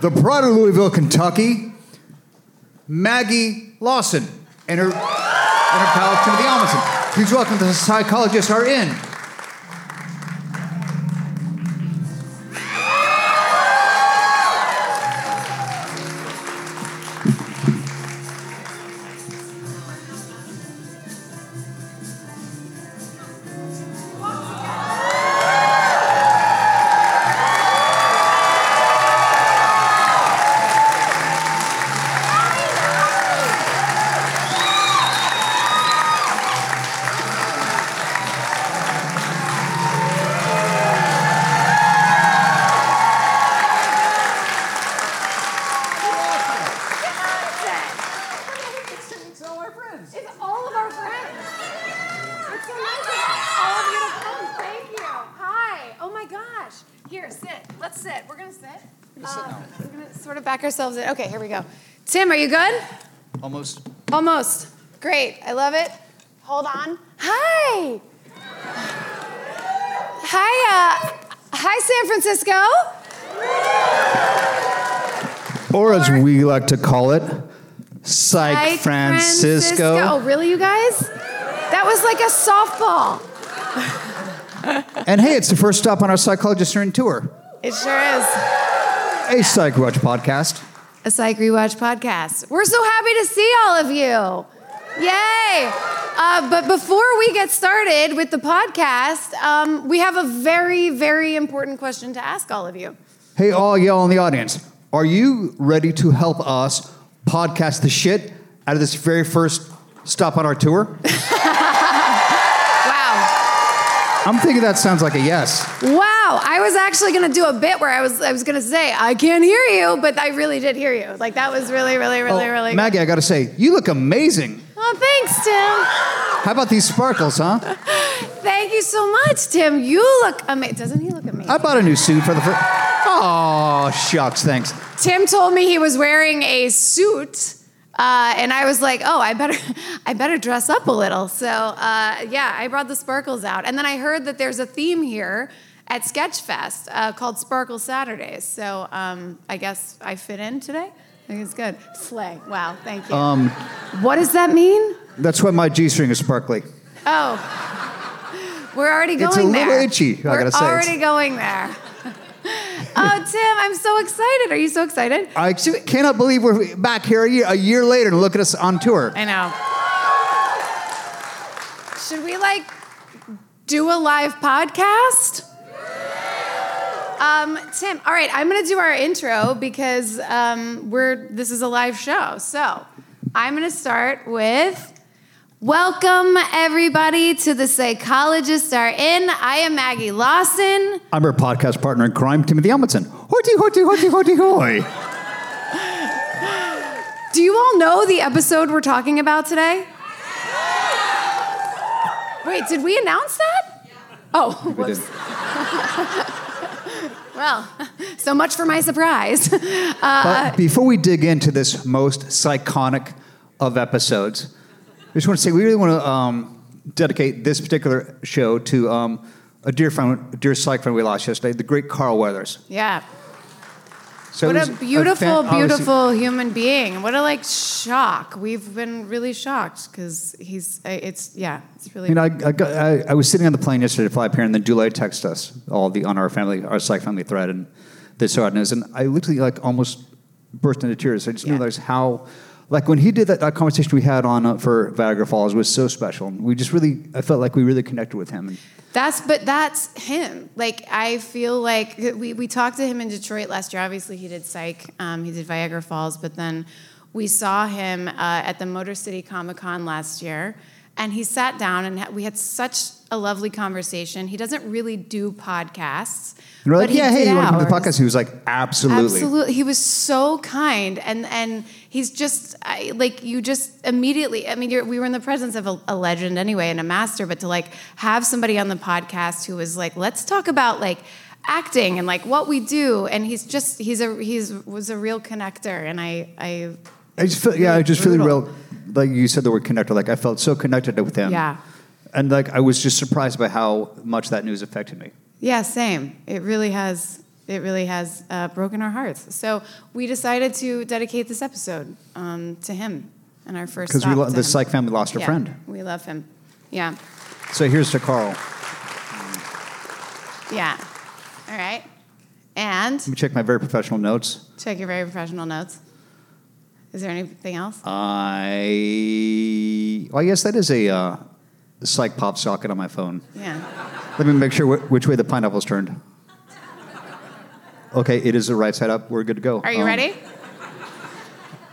the pride of Louisville, Kentucky, Maggie Lawson and her, and her pal Timothy Omundson. Please welcome the psychologists are in. Back ourselves in. Okay, here we go. Tim, are you good? Almost. Almost. Great. I love it. Hold on. Hi. Hi. Uh, hi, San Francisco. Or as we like to call it, Psych Hi, Francisco. Oh, really, you guys? That was like a softball. And hey, it's the first stop on our psychologist Are in tour, It sure is. a Psych Watch podcast. A Psych Rewatch podcast. We're so happy to see all of you. Yay! Uh, but before we get started with the podcast, um, we have a very, very important question to ask all of you. Hey, all y'all in the audience, are you ready to help us podcast the shit out of this very first stop on our tour? Wow. I'm thinking that sounds like a yes. Wow. I was actually going to do a bit where I was, I was going to say, I can't hear you, but I really did hear you. Like, that was really, really, really, Oh, really Maggie, I gotta say, you look amazing. Oh, thanks, Tim. How about these sparkles, huh? Thank you so much, Tim. You look amazing. Doesn't he look amazing? I bought a new suit for the first. Oh, shucks, thanks. Tim told me he was wearing a suit, uh, and I was like, "Oh, I better, I better dress up a little." So uh, yeah, I brought the sparkles out, and then I heard that there's a theme here at Sketchfest uh, called Sparkle Saturdays. So um, I guess I fit in today. I think it's good. Slay! Wow, thank you. Um, what does that mean? that's why my G string is sparkly. Oh, we're already going there. It's a little there. itchy, I We're gotta say. We're already going there. oh, Tim, I'm so excited. Are you so excited? I cannot believe we're back here a year, a year later and look at us on tour. I know. Should we like do a live podcast? Um, Tim, all right, I'm gonna do our intro because um, we're this is a live show. So I'm gonna start with welcome everybody to the psychologists are in. I am Maggie Lawson. I'm her podcast partner in crime, Timothy Omundson. Hoity, hoity, hoity, hoity, hoy. Do you all know the episode we're talking about today? Wait, did we announce that? Oh, whoops. Well, so much for my surprise. Uh, But before we dig into this most psychonic of episodes, I just want to say we really want to um, dedicate this particular show to um, a dear friend, a dear psych friend we lost yesterday, the great Carl Weathers. yeah. So What a beautiful, obviously- beautiful human being. What a like shock. We've been really shocked because he's. It's yeah. It's really. You know, I, I, got, I, I was sitting on the plane yesterday to fly up here, and then Dulé texted us all the on our family, our psych family thread, and this hard news, and I literally like almost burst into tears. I just Yeah. realized how, like when he did that, that conversation we had on uh, for Viagra Falls was so special. We just really, I felt like we really connected with him. And That's but that's him. Like I feel like we, we talked to him in Detroit last year. Obviously, he did Psych, um, he did Viagra Falls, but then we saw him uh, at the Motor City Comic Con last year, and he sat down and ha- we had such a lovely conversation. He doesn't really do podcasts. And we're like, but he yeah, hey, you want to come to the podcast? He was like, absolutely. Absolutely. He was so kind. And and he's just I, like you just immediately I mean you're, we were in the presence of a, a legend anyway and a master but to like have somebody on the podcast who was like let's talk about like acting and like what we do and he's just he's a he's was a real connector and I I I just feel, yeah, I just really real, like you said the word connector. Like I felt so connected with him. Yeah. And like I was just surprised by how much that news affected me. Yeah, same. It really has. It really has uh, broken our hearts. So we decided to dedicate this episode um, to him and our first. Because lo- the. Psych family lost a Yeah, friend. We love him. Yeah, So here's to Carl. yeah. All right. And Let me check my very professional notes. check your very professional notes. Is there anything else? I, well, guess that is a uh, psych pop socket on my phone. Yeah. Let me make sure wh- which way the pineapple's turned. Okay, it is the right side up. We're good to go. Are you Um, ready?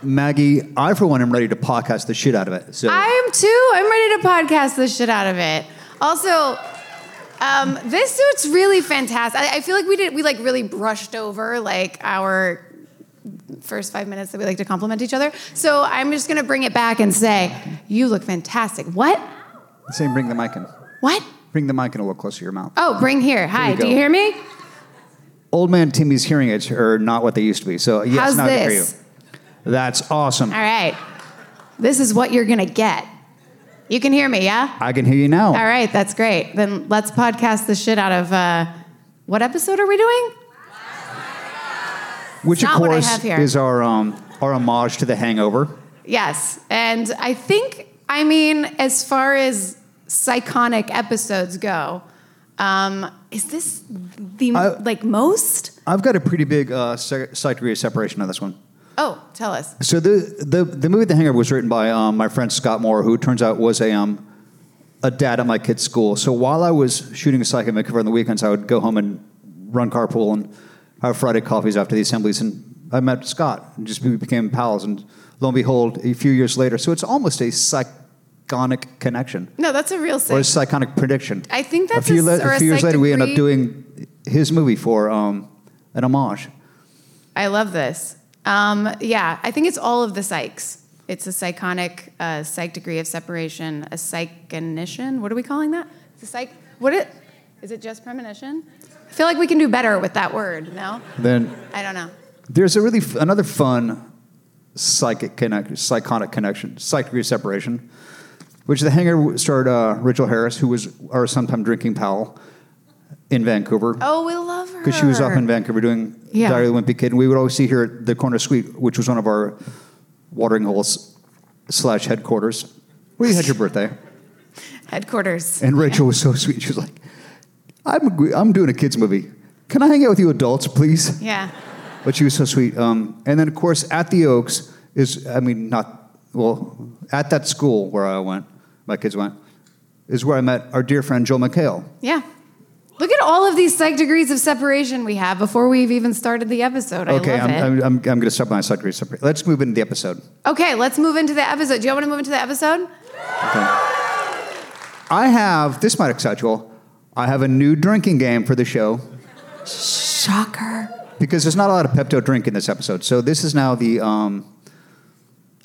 Maggie, I, for one, am ready to podcast the shit out of it. So I am too. I'm ready to podcast the shit out of it. Also, um, this suit's really fantastic. I, I feel like we did we like really brushed over like our first five minutes that we like to compliment each other. So I'm just gonna bring it back and say, you look fantastic. What? Same, bring the mic in. What? Bring the mic in a little closer to your mouth. Oh, bring here. Hi. you Do you hear me? Old man Timmy's hearing aids are not what they used to be. So yes, How's now I can hear this? you. That's awesome. All right. This is what you're gonna get. You can hear me, yeah? I can hear you now. All right, that's great. Then let's podcast the shit out of uh, what episode are we doing? Which of not what I course is our um, our homage to The Hangover. Yes, and I think I mean as far as psychonic episodes go, um, is this the I- like most? I've got a pretty big uh, slight degree of separation on this one. Oh, tell us. So the the, the movie The Hangover was written by um, my friend Scott Moore, who turns out was a um, a dad at my kid's school. So while I was shooting a psych in Vancouver on the weekends, I would go home and run carpool and have Friday coffees after the assemblies. And I met Scott and just we became pals. And lo and behold, a few years later, so it's almost a psychonic connection No, that's a real or a psychonic prediction. I think that's a few, a, le- a few years later, we end up doing his movie for um, an homage. I love this. Um, yeah, I think it's all of the psychs. It's a psychonic uh, psych degree of separation, a psychonition. What are we calling that? It's a psych. What it? Is it just premonition? I feel like we can do better with that word. No, Then I don't know. There's a really f- another fun psychic connect, psychonic connection, psych degree of separation, which the hanger starred uh, Rachel Harris, who was our sometime drinking pal in Vancouver, Oh, we love her because she was up in Vancouver doing Yeah. Diary of the Wimpy Kid, and we would always see her at the corner suite, which was one of our watering holes slash headquarters. Where you had your birthday, headquarters. and Rachel was so sweet. She was like, "I'm I'm doing a kids movie. Can I hang out with you adults, please?" Yeah. But she was so sweet. Um, and then, of course, at the Oaks is, I mean, not, well, at that school where I went, my kids went, is where I met our dear friend Joel McHale. Yeah. Look at all of these psych degrees of separation we have before we've even started the episode. I okay, love I'm, it. I'm, I'm, I'm going to stop my side degree separate. Let's move into the episode. okay, let's move into the episode. Do you want to move into the episode? Okay. I have, this might excite you all, I have a new drinking game for the show Shocker. because there's not a lot of Pepto drink in this episode. So this is now the, um,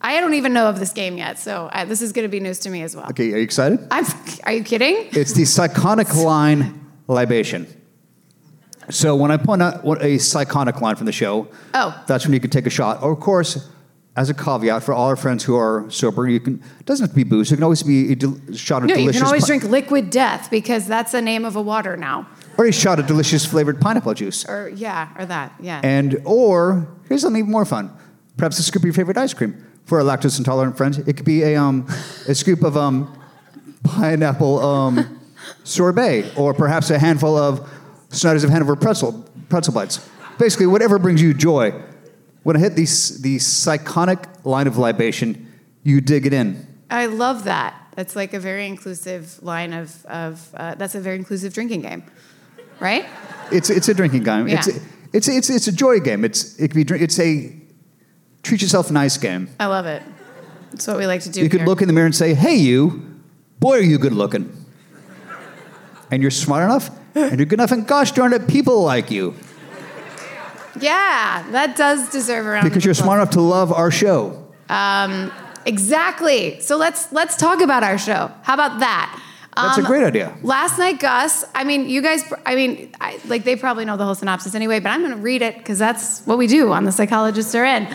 I don't even know of this game yet, so I, this is going to be news to me as well. okay, are you excited? I'm, are you kidding? It's the psychonic line libation. So when I point out what a psychonic line from the show, Oh. that's when you can take a shot. Or of course, as a caveat for all our friends who are sober, you can it doesn't have to be booze. It can always be a del- shot of delicious. No, you can always pi- drink liquid death because that's the name of a water now. or a shot of delicious flavored pineapple juice. Or yeah, or that. Yeah. And or here's something even more fun. Perhaps a scoop of your favorite ice cream. For our lactose intolerant friends, it could be a um, a scoop of um, pineapple um, sorbet, or perhaps a handful of Snyder's of Hanover pretzel pretzel bites. Basically, whatever brings you joy. When I hit the the psychonic line of libation, you dig it in. I love that. That's like a very inclusive line of, of uh, that's a very inclusive drinking game, right? It's it's a drinking game. It's Yeah. it's it's it's a joy game. It's it could be drink- it's a treat yourself nice game. I love it. That's what we like to do. You could here. look in the mirror and say, "Hey, you, boy, are you good looking. And you're smart enough, and you're good enough, and gosh darn it, people like you. Yeah, that does deserve a round Because you're smart enough to love our show. Um, Exactly. So let's let's talk about our show. How about that? That's a Um, great idea. Last night, Gus. I mean, you guys. I mean, I, like they probably know the whole synopsis anyway, but I'm going to read it because that's what we do on the Psychologists Are In.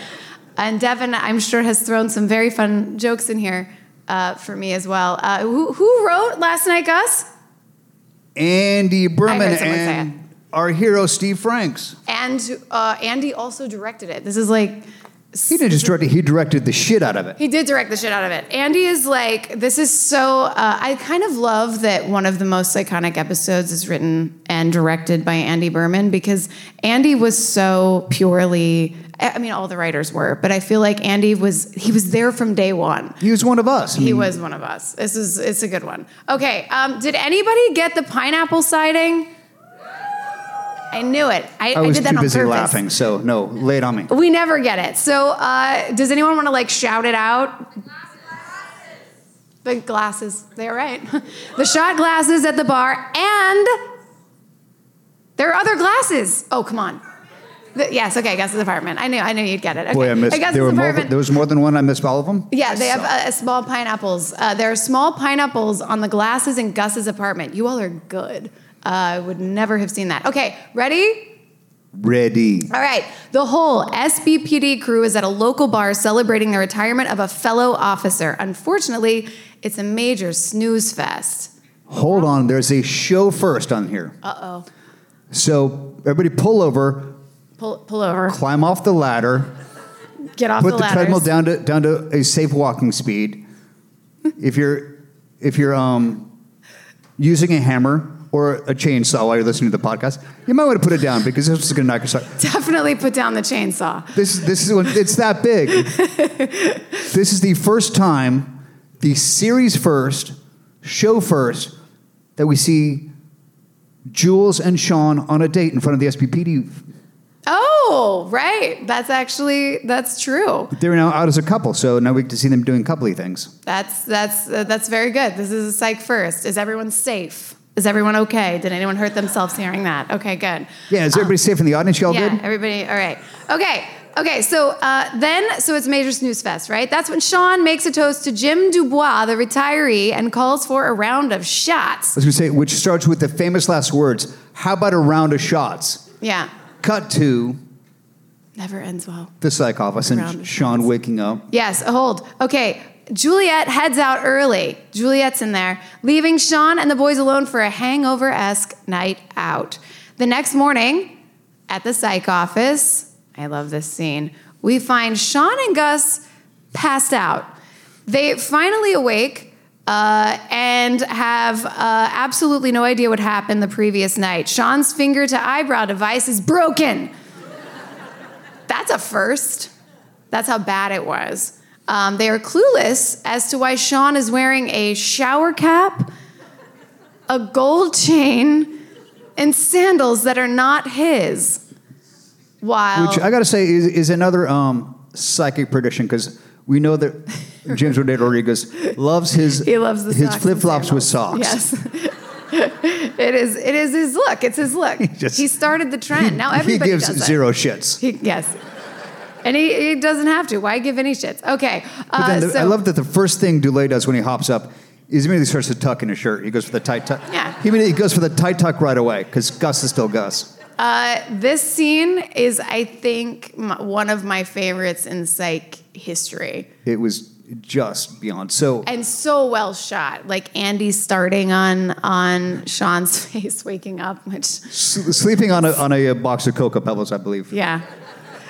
And Devin, I'm sure, has thrown some very fun jokes in here uh, for me as well. Uh, who, who wrote last night, Gus? Andy Berman I heard someone say and our hero Steve Franks. And uh, Andy also directed it. This is like He didn't just direct it; he directed the shit out of it. He did direct the shit out of it. Andy is like, this is so. Uh, I kind of love that one of the most iconic episodes is written and directed by Andy Berman because Andy was so purely. I mean, all the writers were, but I feel like Andy was. He was there from day one. He was one of us. He was one of us. This is. It's a good one. Okay. Um, did anybody get the pineapple sighting? I knew it. I, I was did that too on busy purpose. laughing, so no, lay it on me. We never get it. So, uh, does anyone want to like shout it out? The glasses. They're right. the shot glasses at the bar, and there are other glasses. Oh, come on. The- yes, okay, Gus's apartment. I knew, I knew you'd get it. Okay. Boy, I missed. Gus's There were more. There was more than one. I missed all of them. yeah, they have uh, small pineapples. Uh, there are small pineapples on the glasses in Gus's apartment. You all are good. Uh, I would never have seen that. Okay, ready? Ready. All right. The whole SBPD crew is at a local bar celebrating the retirement of a fellow officer. Unfortunately, it's a major snooze fest. Hold on. There's a show first on here. Uh oh. So everybody, pull over, Pull, pull over. climb off the ladder, Get off put the the, treadmill down to down to a safe walking speed. if you're if you're um, using a hammer or a chainsaw while you're listening to the podcast, you might want to put it down because this is going to knock your start. Definitely put down the chainsaw. This this is when it's that big. this is the first time, the series first, show first, that we see Jules and Sean on a date in front of the SBPD. Oh, right. That's actually that's true. They're now out as a couple, so now we get to see them doing coupley things. That's that's uh, that's very good. This is a psych first. Is everyone safe? Is everyone okay? Did anyone hurt themselves hearing that? Okay, good. Yeah, is everybody safe in the audience? Y'all yeah, good? everybody. All right. Okay. Okay. So uh, then, so it's Major Snooze Fest, right? That's when Sean makes a toast to Jim Dubois, the retiree, and calls for a round of shots. I was to say, which starts with the famous last words. How about a round of shots? Yeah. Cut to Never ends well. the psych office and Sean shots. waking up. Yes. Hold. Okay. Juliet heads out early. Juliet's in there, leaving Sean and the boys alone for a hangover esque night out. The next morning, at the psych office, I love this scene, we find Sean and Gus passed out. They finally awake uh, and have uh, absolutely no idea what happened the previous night. Sean's finger to eyebrow device is broken. That's a first. That's how bad it was. Um, they are clueless as to why Sean is wearing a shower cap, a gold chain, and sandals that are not his. While Which I got to say is, is another um, psychic prediction because we know that James Rodriguez Rodriguez loves his he loves the his flip flops with socks. Yes. it is. It is his look. It's his look. He, just- started the trend. Now he gives does it. zero shits. He, yes. And he, he doesn't have to. Why give any shits? Okay. Uh, the, so, I love that the first thing Dulé does when he hops up is immediately starts to tuck in his shirt. He goes for the tight tuck. Yeah. He immediately goes for the tight tuck right away because Gus is still Gus. Uh, this scene is, I think, m- one of my favorites in psych history. It was just beyond. So and so well shot. Like Andy starting on on Sean's face waking up, which s- sleeping on a on a, uh, box of cocoa pebbles, I believe. yeah.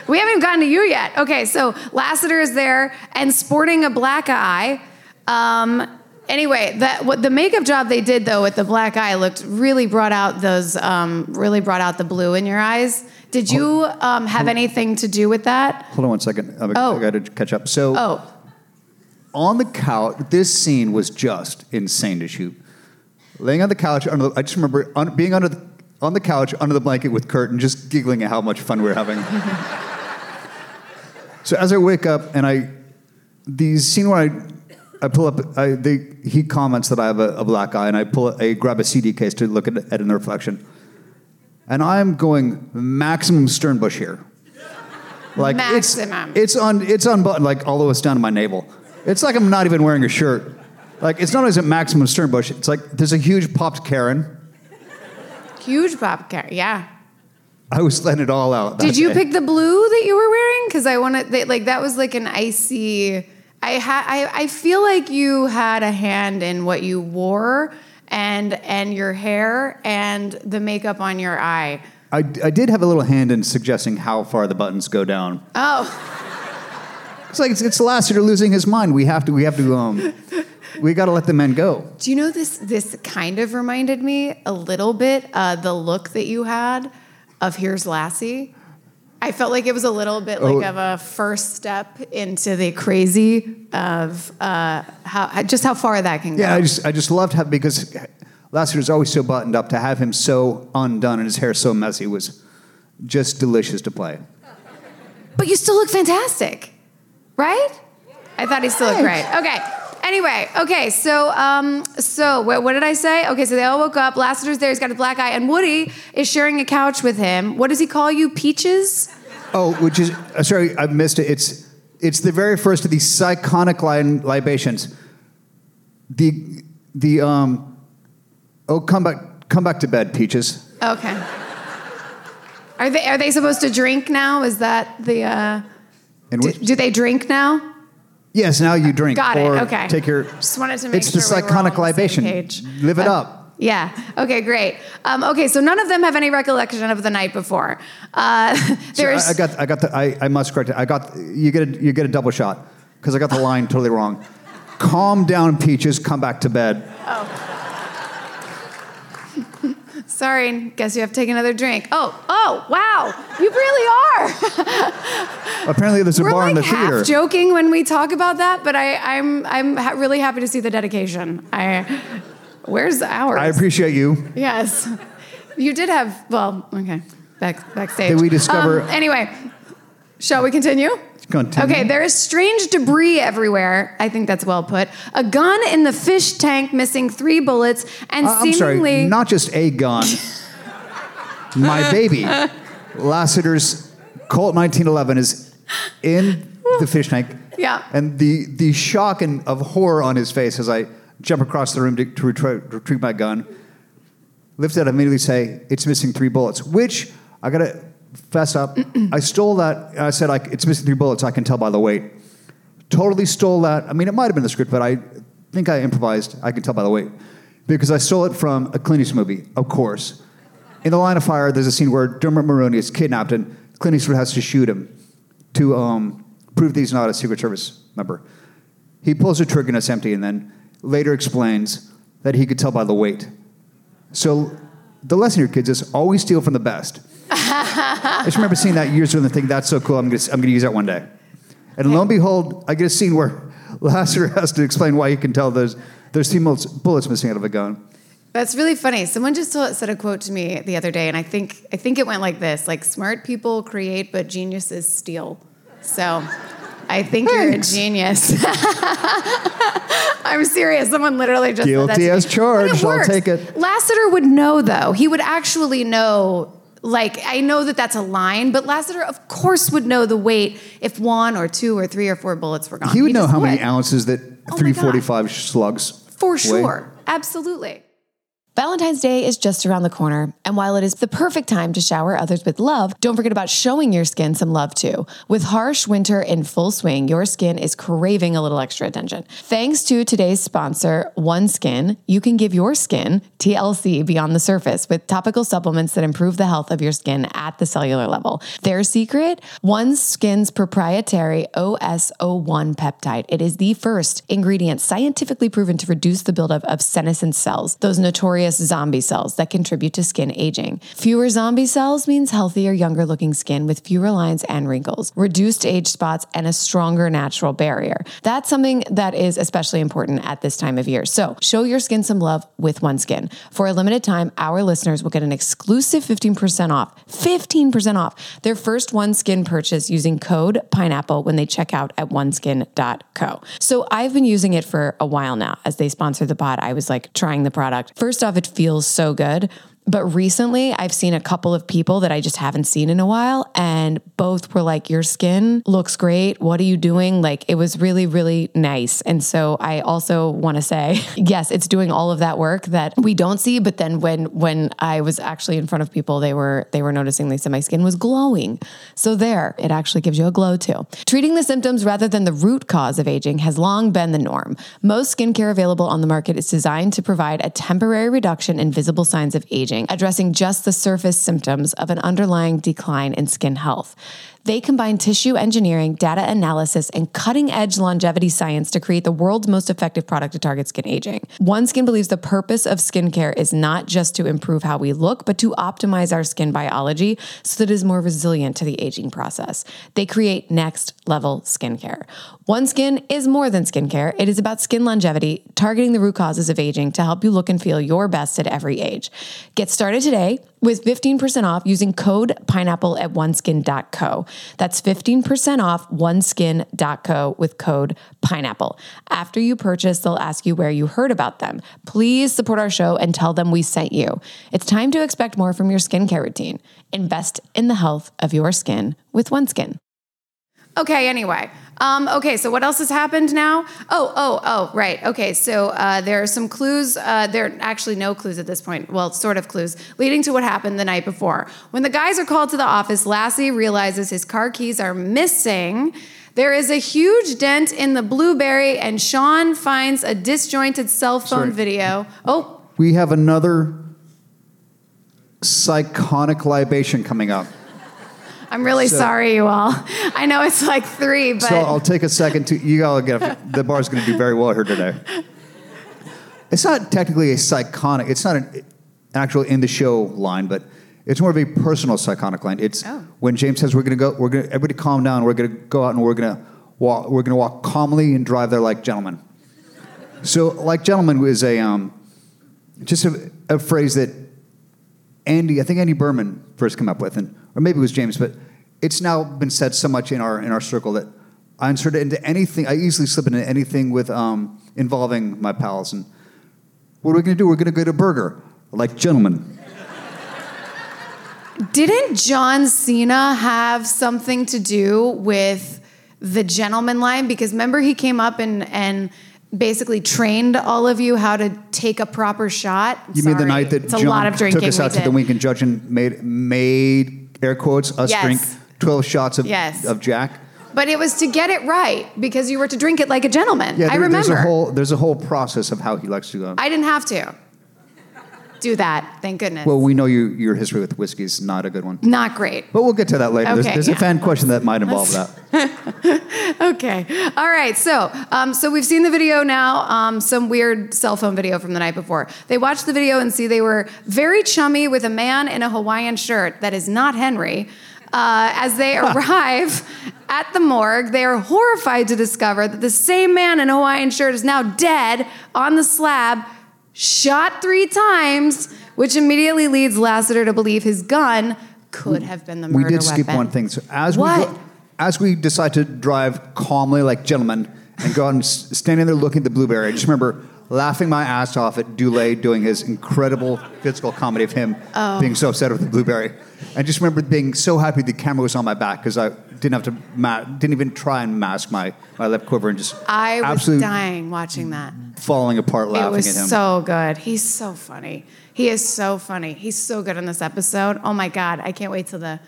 We haven't gotten to you yet. Okay, so Lassiter is there and sporting a black eye. Um, anyway, that what the makeup job they did though with the black eye looked really brought out those um, really brought out the blue in your eyes. Did you um, have anything to do with that? Hold on one second. I, Oh. I got to catch up. So Oh, on the couch, this scene was just insane to shoot. Laying on the couch, under the, I just remember un, being under the, on the couch under the blanket with Kurt and just giggling at how much fun we are having. so as I wake up and I, the scene where I I pull up. I, they, he comments that I have a, a black eye, and I pull. I grab a CD case to look at, at in the reflection, and I'm going maximum Sternbush here. Like Maximum. it's it's on it's unbuttoned like all the way down to my navel. It's like I'm not even wearing a shirt. Like it's not as a maximum Sternbush. It's like there's a huge popped Karen. Huge pop car. Yeah. I was letting it all out. Did you day. pick the blue that you were wearing? Because I wanted they, like that was like an icy. I had. I, I feel like you had a hand in what you wore and and your hair and the makeup on your eye. I, I did have a little hand in suggesting how far the buttons go down. Oh, It's like it's, it's Lassiter losing his mind. We have to we have to um we got to let the men go. do you know this? This kind of reminded me a little bit uh, the look that you had of Here's Lassie. I felt like it was a little bit like Oh. of a first step into the crazy of uh, how just how far that can go. Yeah, I just I just loved how because Lassiter's always so buttoned up. To have him so undone and his hair so messy was just delicious to play. But you still look fantastic, right? I thought he still looked great. Okay. Anyway, okay. So, um, so what, what did I say? Okay, so they all woke up. Lassiter's there. He's got a black eye, and Woody is sharing a couch with him. What does he call you? Peaches? Oh, which is uh, sorry, I missed it. It's it's the very first of these psychonic li- libations. The the um oh come back come back to bed, peaches. Okay. Are they are they supposed to drink now? Is that the? Uh, do, do they drink now? Yes, now you drink. Got it. or Okay. Take your. Just wanted to make It's the sure we were psychonic the same libation. Live it Uh, up. Yeah. Okay. Great. Um, okay. So none of them have any recollection of the night before. Uh, So there's. I, I got I got the I, I must correct it. I got you get a you get a double shot because I got the line totally wrong. Calm down, peaches. Come back to bed. Sorry. Guess you have to take another drink. Oh. Oh. Wow. You really are. Apparently, there's a We're bar like in the half theater. joking when we talk about that, but I, I'm I'm ha- really happy to see the dedication. I. Where's ours? I appreciate you. Yes. You did have, well, okay, back backstage. Did we discover- Um, anyway, shall we continue? Continue. Okay, there is strange debris everywhere. I think that's well put. A gun in the fish tank missing three bullets and I- I'm seemingly. sorry, not just a gun. My baby, Lassiter's Colt 1911 is in the fish tank. Yeah. And the the shock and of horror on his face as I jump across the room to, to retrie- retrieve my gun. Lift it, I immediately say, it's missing three bullets, which I gotta fess up. I stole that. I said, like, it's missing three bullets. I can tell by the weight. Totally stole that. I mean, it might have been the script, but I think I improvised. I can tell by the weight. Because I stole it from a Clint Eastwood movie, of course. In The Line of Fire, there's a scene where Dermot Mulroney is kidnapped and Clint Eastwood has to shoot him to um, prove that he's not a Secret Service member. He pulls the trigger and it's empty and then later explains that he could tell by the weight. So the lesson here, kids, is always steal from the best. I just remember seeing that years ago and thinking, that's so cool, I'm gonna, I'm gonna use that one day. And lo and behold, I get a scene where Lassiter has to explain why he can tell there's, there's three bullets, missing out of a gun. That's really funny. Someone just told, said a quote to me the other day, and I think I think it went like this: like smart people create, but geniuses steal. So, I think Thanks. you're a genius. I'm serious. Someone literally just said that Guilty as charged. I'll take it. Lassiter would know, though. He would actually know. Like I know that that's a line, but Lassiter, of course, would know the weight if one or two or three or four bullets were gone. He would know just how many would. ounces that Oh my 345 slugs. For weigh. sure. Absolutely. Valentine's Day is just around the corner, and while it is the perfect time to shower others with love, don't forget about showing your skin some love too. With harsh winter in full swing, your skin is craving a little extra attention. Thanks to today's sponsor, OneSkin, you can give your skin TLC beyond the surface with topical supplements that improve the health of your skin at the cellular level. Their secret, OneSkin's proprietary OSO1 peptide. It is the first ingredient scientifically proven to reduce the buildup of senescent cells, those notorious notorious zombie cells that contribute to skin aging. Fewer zombie cells means healthier, younger looking skin with fewer lines and wrinkles, reduced age spots, and a stronger natural barrier. That's something that is especially important at this time of year. So show your skin some love with OneSkin. For a limited time, our listeners will get an exclusive 15% off, 15% off their first OneSkin purchase using code pineapple when they check out at oneskin.co. So I've been using it for a while now. As they sponsor the pod, I was like trying the product. First off, it feels so good. But recently, I've seen a couple of people that I just haven't seen in a while, and both were like, Your skin looks great. What are you doing? Like, it was really, really nice. And so I also want to say, yes, it's doing all of that work that we don't see. But then when when I was actually in front of people, they were they were noticing they said my skin was glowing. So there, it actually gives you a glow too. Treating the symptoms rather than the root cause of aging has long been the norm. Most skincare available on the market is designed to provide a temporary reduction in visible signs of aging addressing just the surface symptoms of an underlying decline in skin health. They combine tissue engineering, data analysis, and cutting edge longevity science to create the world's most effective product to target skin aging. OneSkin believes the purpose of skincare is not just to improve how we look, but to optimize our skin biology so that it is more resilient to the aging process. They create next level skincare. OneSkin is more than skincare, it is about skin longevity, targeting the root causes of aging to help you look and feel your best at every age. Get started today with 15% off using code pineapple at oneskin.co. That's 15% off oneskin.co with code pineapple. After you purchase, they'll ask you where you heard about them. Please support our show and tell them we sent you. It's time to expect more from your skincare routine. Invest in the health of your skin with OneSkin. Okay, anyway. Um, okay, so what else has happened now? Oh, oh, oh, right. Okay, so uh, there are some clues. Uh, there are actually no clues at this point. Well, sort of clues leading to what happened the night before. When the guys are called to the office, Lassie realizes his car keys are missing. There is a huge dent in the blueberry, and Sean finds a disjointed cell phone Sorry. video. Oh, We have another psychonic libation coming up. I'm really So- sorry, you all. I know it's like three, but So I'll take a second to you all get the bar's going to do very well here today. It's not technically a psychonic. It's not an, an actual in the show line, but it's more of a personal psychonic line. It's Oh. when James says we're going to go. We're going to everybody calm down. We're going to go out and we're going to walk. We're going to walk calmly and drive there like gentlemen. So like gentlemen is a um, just a, a phrase that Andy, I think Andy Berman first came up with, and or maybe it was James, but it's now been said so much in our in our circle that I insert it into anything. I easily slip into anything with um, involving my pals. And what are we going to do? We're going to go to Burger, like gentlemen. Didn't John Cena have something to do with the gentleman line? Because remember, he came up and and basically trained all of you how to take a proper shot. You mean the night that it's John a lot of drinking took us out to the did. Wink and Judging made made air quotes us Yes. drink twelve shots of Yes. of Jack. But it was to get it right because you were to drink it like a gentleman. Yeah, I remember. There's a whole there's a whole process of how he likes to go. I didn't have to do that. Thank goodness. well, we know you, your history with whiskey is not a good one. Not great. But we'll get to that later. there's Okay, there's yeah. a fan question that might involve that. Okay. All right. So, um, so we've seen the video now. Um, some weird cell phone video from the night before. They watch the video and see they were very chummy with a man in a Hawaiian shirt that is not Henry. Uh, as they arrive at the morgue, they are horrified to discover that the same man in a Hawaiian shirt is now dead on the slab, shot three times, which immediately leads Lassiter to believe his gun could have been the murder we did skip weapon. one thing. So as What? we go, as we decide to drive calmly like gentlemen and go out and standing there looking at the blueberry, I just remember laughing my ass off at Dulé doing his incredible physical comedy of him Oh. being so upset with the blueberry. I just remember being so happy the camera was on my back because I didn't have to ma- didn't even try and mask my, my lip quiver and just I was dying watching that. falling apart It laughing was at him. so good. He's so funny. He is so funny. He's so good in this episode. Oh my god, I can't wait till the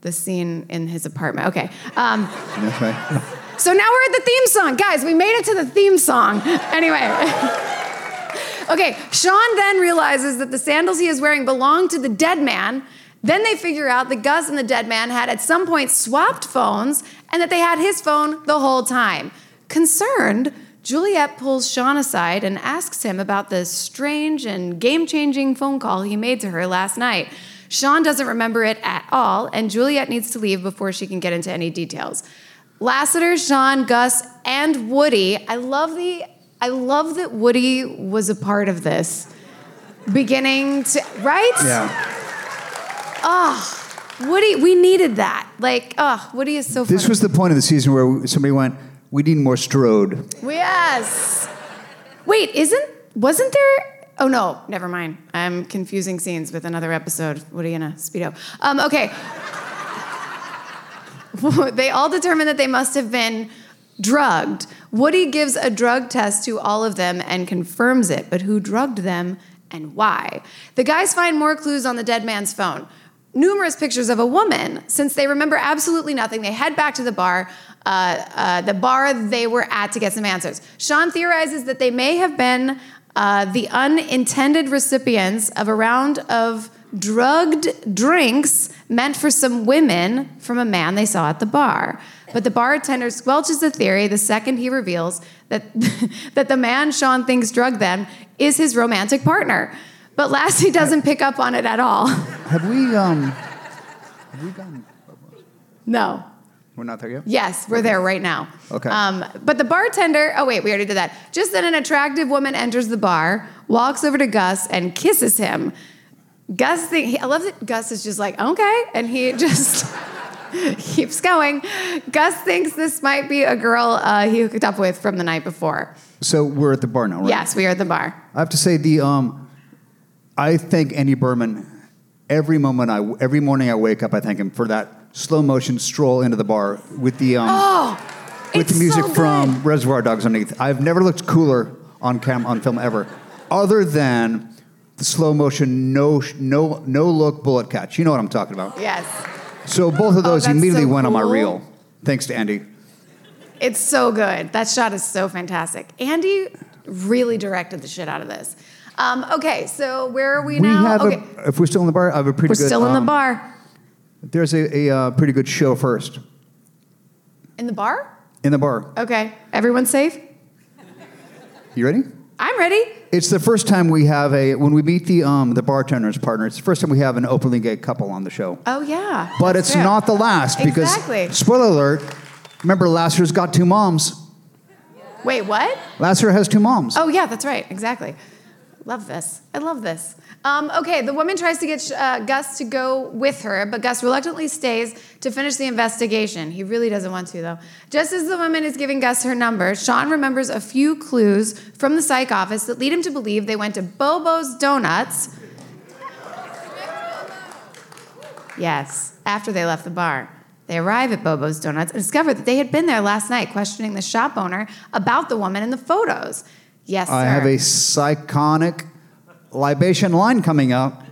the scene in his apartment. Okay. Um, That's right. so now we're at the theme song, guys. We made it to the theme song. Anyway. okay. Sean then realizes that the sandals he is wearing belong to the dead man. Then they figure out that Gus and the dead man had at some point swapped phones and that they had his phone the whole time. Concerned, Juliet pulls Sean aside and asks him about the strange and game changing phone call he made to her last night. Sean doesn't remember it at all, and Juliet needs to leave before she can get into any details. Lassiter, Sean, Gus, and Woody. I love the I love that Woody was a part of this. Beginning to right? Yeah. Woody, we needed that. Like, oh, Woody is so This funny. was the point of the season where somebody went, we need more Strode. Yes. Wait, isn't wasn't there? Oh no, never mind. I'm confusing scenes with another episode. Woody you gonna speedo? Um, okay. they all determine that they must have been drugged. Woody gives a drug test to all of them and confirms it, but who drugged them and why? The guys find more clues on the dead man's phone. Numerous pictures of a woman. Since they remember absolutely nothing, they head back to the bar, uh, uh, the bar they were at to get some answers. Sean theorizes that they may have been uh, the unintended recipients of a round of drugged drinks meant for some women from a man they saw at the bar. But the bartender squelches the theory the second he reveals that, that the man Sean thinks drugged them is his romantic partner. But Lassie doesn't pick up on it at all. Have we, um, have we gone? No. We're not there yet? Yes, we're there right now. Okay. Um, but the bartender, oh wait, we already did that. Just then, an attractive woman enters the bar, walks over to Gus, and kisses him. Gus, think, I love that Gus is just like, okay, and he just keeps going. Gus thinks this might be a girl uh, he hooked up with from the night before. So we're at the bar now, right? Yes, we are at the bar. I have to say the um, I thank Andy Berman every moment I every morning I wake up. I thank him for that slow motion stroll into the bar with the um, Oh, with the music so from. Reservoir Dogs underneath. I've never looked cooler on cam on film ever, other than the slow motion no no no look bullet catch. You know what I'm talking about. Yes. So both of those Oh, immediately so went on my reel, thanks to Andy. It's so good. That shot is so fantastic. Andy really directed the shit out of this. Um, okay, so where are we, We now? have okay, a, if we're still in the bar, I have a pretty good. we're still in the um, bar. There's a, a uh, pretty good show first In the bar? in the bar. Okay, everyone safe? You ready? I'm ready. It's the first time we have a when we meet the um, the bartender's partner. It's the first time we have an openly gay couple on the show. Oh yeah. But that's it's not the last because Exactly. spoiler alert. Remember, Lasser's got two moms. Wait, what? Lasser has two moms. Oh yeah, that's right. Exactly. Love this. I love this. Um, okay, the woman tries to get uh, Gus to go with her, but Gus reluctantly stays to finish the investigation. He really doesn't want to, though. Just as the woman is giving Gus her number, Sean remembers a few clues from the psych office that lead him to believe they went to Bobo's Donuts. Yes, after they left the bar. They arrive at Bobo's Donuts and discover that they had been there last night questioning the shop owner about the woman in the photos. Yes, sir. I have a psychonic libation line coming up.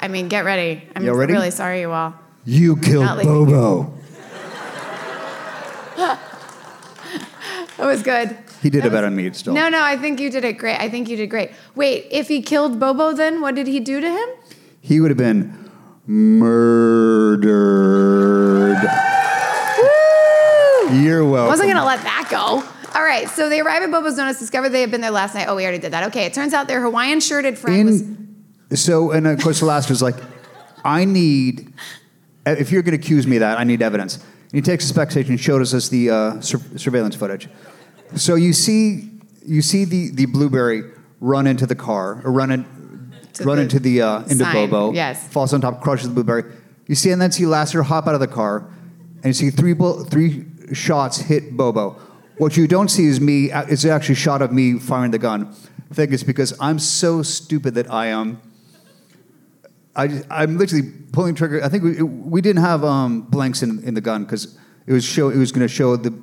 I mean, get ready. I'm You ready? really sorry, you all. You Not killed leaving. Bobo. That was good. He did it better than me. Still, No, no, I think you did it great. I think you did great. Wait, if he killed Bobo, then what did he do to him? he would have been murdered. Woo! You're welcome. I wasn't gonna let that go. All right, so they arrive at Bobo's Donuts, discover they have been there last night. Oh, we already did that. Okay, it turns out their Hawaiian shirted friend was. in so and of course the last was like i need if you're going to accuse me of that i need evidence and he takes us backstage and showed us the uh, sur- surveillance footage so you see you see the, the blueberry run into the car or run in, run the into the uh, into sign, bobo yes. falls on top crushes the blueberry you see and then see lasser hop out of the car and you see three three shots hit bobo what you don't see is me it's actually a shot of me firing the gun I think it's because I'm so stupid that I am. I, I'm literally pulling trigger. I think we, we didn't have um, blanks in, in the gun because it was show it was going to show the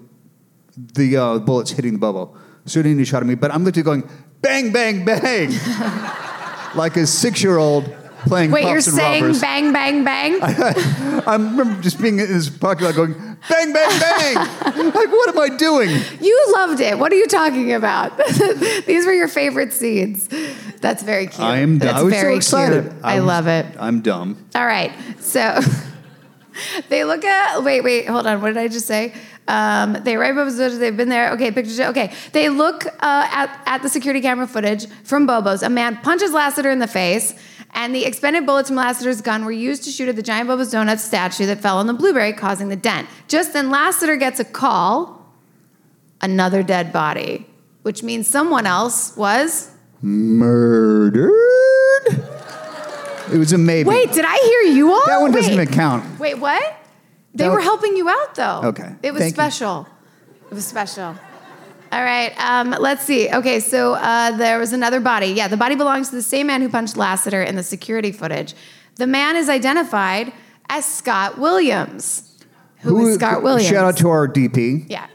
the uh, bullets hitting the bubble. So it didn't shot at me, but I'm literally going bang bang bang like a six year old playing. Wait, you're saying robbers. bang, bang, bang? I remember just being in his parking lot going bang bang bang. like what am I doing? you loved it. What are you talking about? These were your favorite scenes. That's very cute. I am. That's I was very so excited. Cute. I, was- love it. I'm dumb. All right, so they look at wait wait hold on what did i just say um, they write Bobo's they've been there okay pictures okay they look uh, at, at the security camera footage from bobo's a man punches lassiter in the face and the expended bullets from lassiter's gun were used to shoot at the giant bobo's donuts statue that fell on the blueberry causing the dent just then lassiter gets a call another dead body which means someone else was Murdered. It was a maybe. wait did i hear you all That one doesn't Wait. even count. Wait, what? They That were helping you out though. Okay, It was thank you. special. It was special. All right, um, let's see. Okay, so uh, there was another body. Yeah, the body belongs to the same man who punched Lassiter in the security footage. The man is identified as Scott Williams. Who is Scott Williams? Shout out to our DP. Yeah.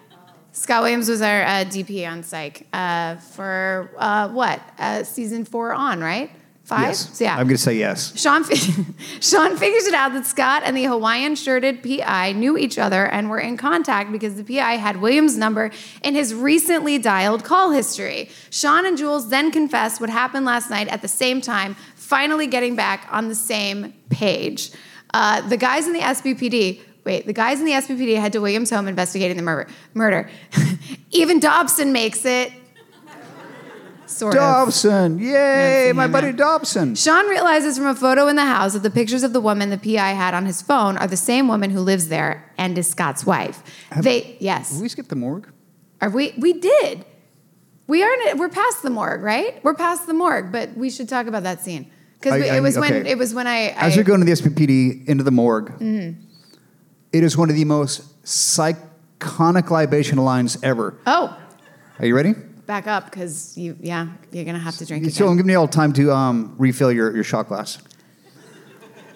Scott Williams was our uh, DP on Psych uh, for uh, what? Uh, season four on, right? Five? Yes. Yeah. I'm going to say yes. Shawn, Shawn figures it out that Scott and the Hawaiian shirted PI knew each other and were in contact because the PI had Williams' number in his recently dialed call history. Shawn and Jules then confess what happened last night at the same time, finally getting back on the same page. Uh, the guys in the SBPD. Wait, the guys in the SBPD head to Williams' home investigating the murder. Murder. Even Dobson makes it. Sort of. Dobson. Yay, my buddy out. Dobson. Shawn realizes from a photo in the house that the pictures of the woman the PI had on his phone are the same woman who lives there and is Scott's wife. they yes. Did we skip the morgue? Are we we did. We aren't we're past the morgue, right? We're past the morgue, but we should talk about that scene. Because it was when okay. it was when I, As I we go into the SBPD, into the morgue, Mm-hmm. it is one of the most psychonic libation lines ever. Oh, Are you ready? Back up because you yeah, you're gonna have to drink it. So I'm again. giving you all time to um, refill your, your shot glass.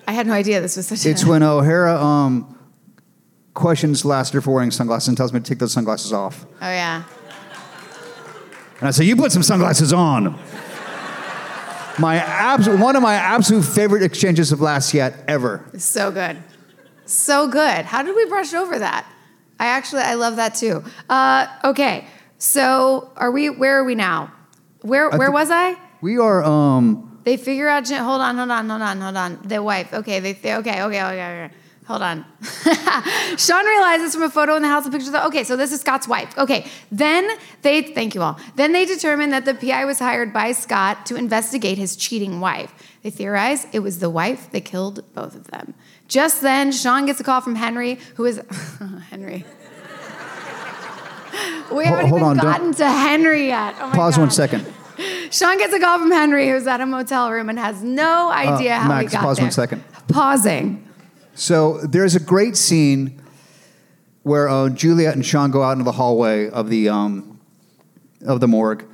I had no idea this was such a It's a when O'Hara um, questions Lassiter for wearing sunglasses and tells me to take those sunglasses off. Oh yeah. And I say, "You put some sunglasses on." My abs- one of my absolute favorite exchanges of last yet ever. So good. So good. How did we brush over that? I actually I love that too. Uh, okay. So are we where are we now? Where where thi- was I? We are um, They figure out hold on, hold on, hold on, hold on. The wife. Okay, they th- okay, okay, okay, okay. Hold on. Shawn realizes from a photo in the house of pictures. Of, okay, so this is Scott's wife. Okay, then they thank you all. Then they determine that the PI was hired by Scott to investigate his cheating wife. They theorize it was the wife that killed both of them. Just then, Shawn gets a call from Henry, who is Henry. We haven't hold even on, don't- gotten to Henry yet. Oh my pause one God. second. Shawn gets a call from Henry, who's at a motel room and has no idea how Uh, Max, he got pause there. one second. Pausing. So there's a great scene where uh, Juliet and Shawn go out into the hallway of the um, of the morgue,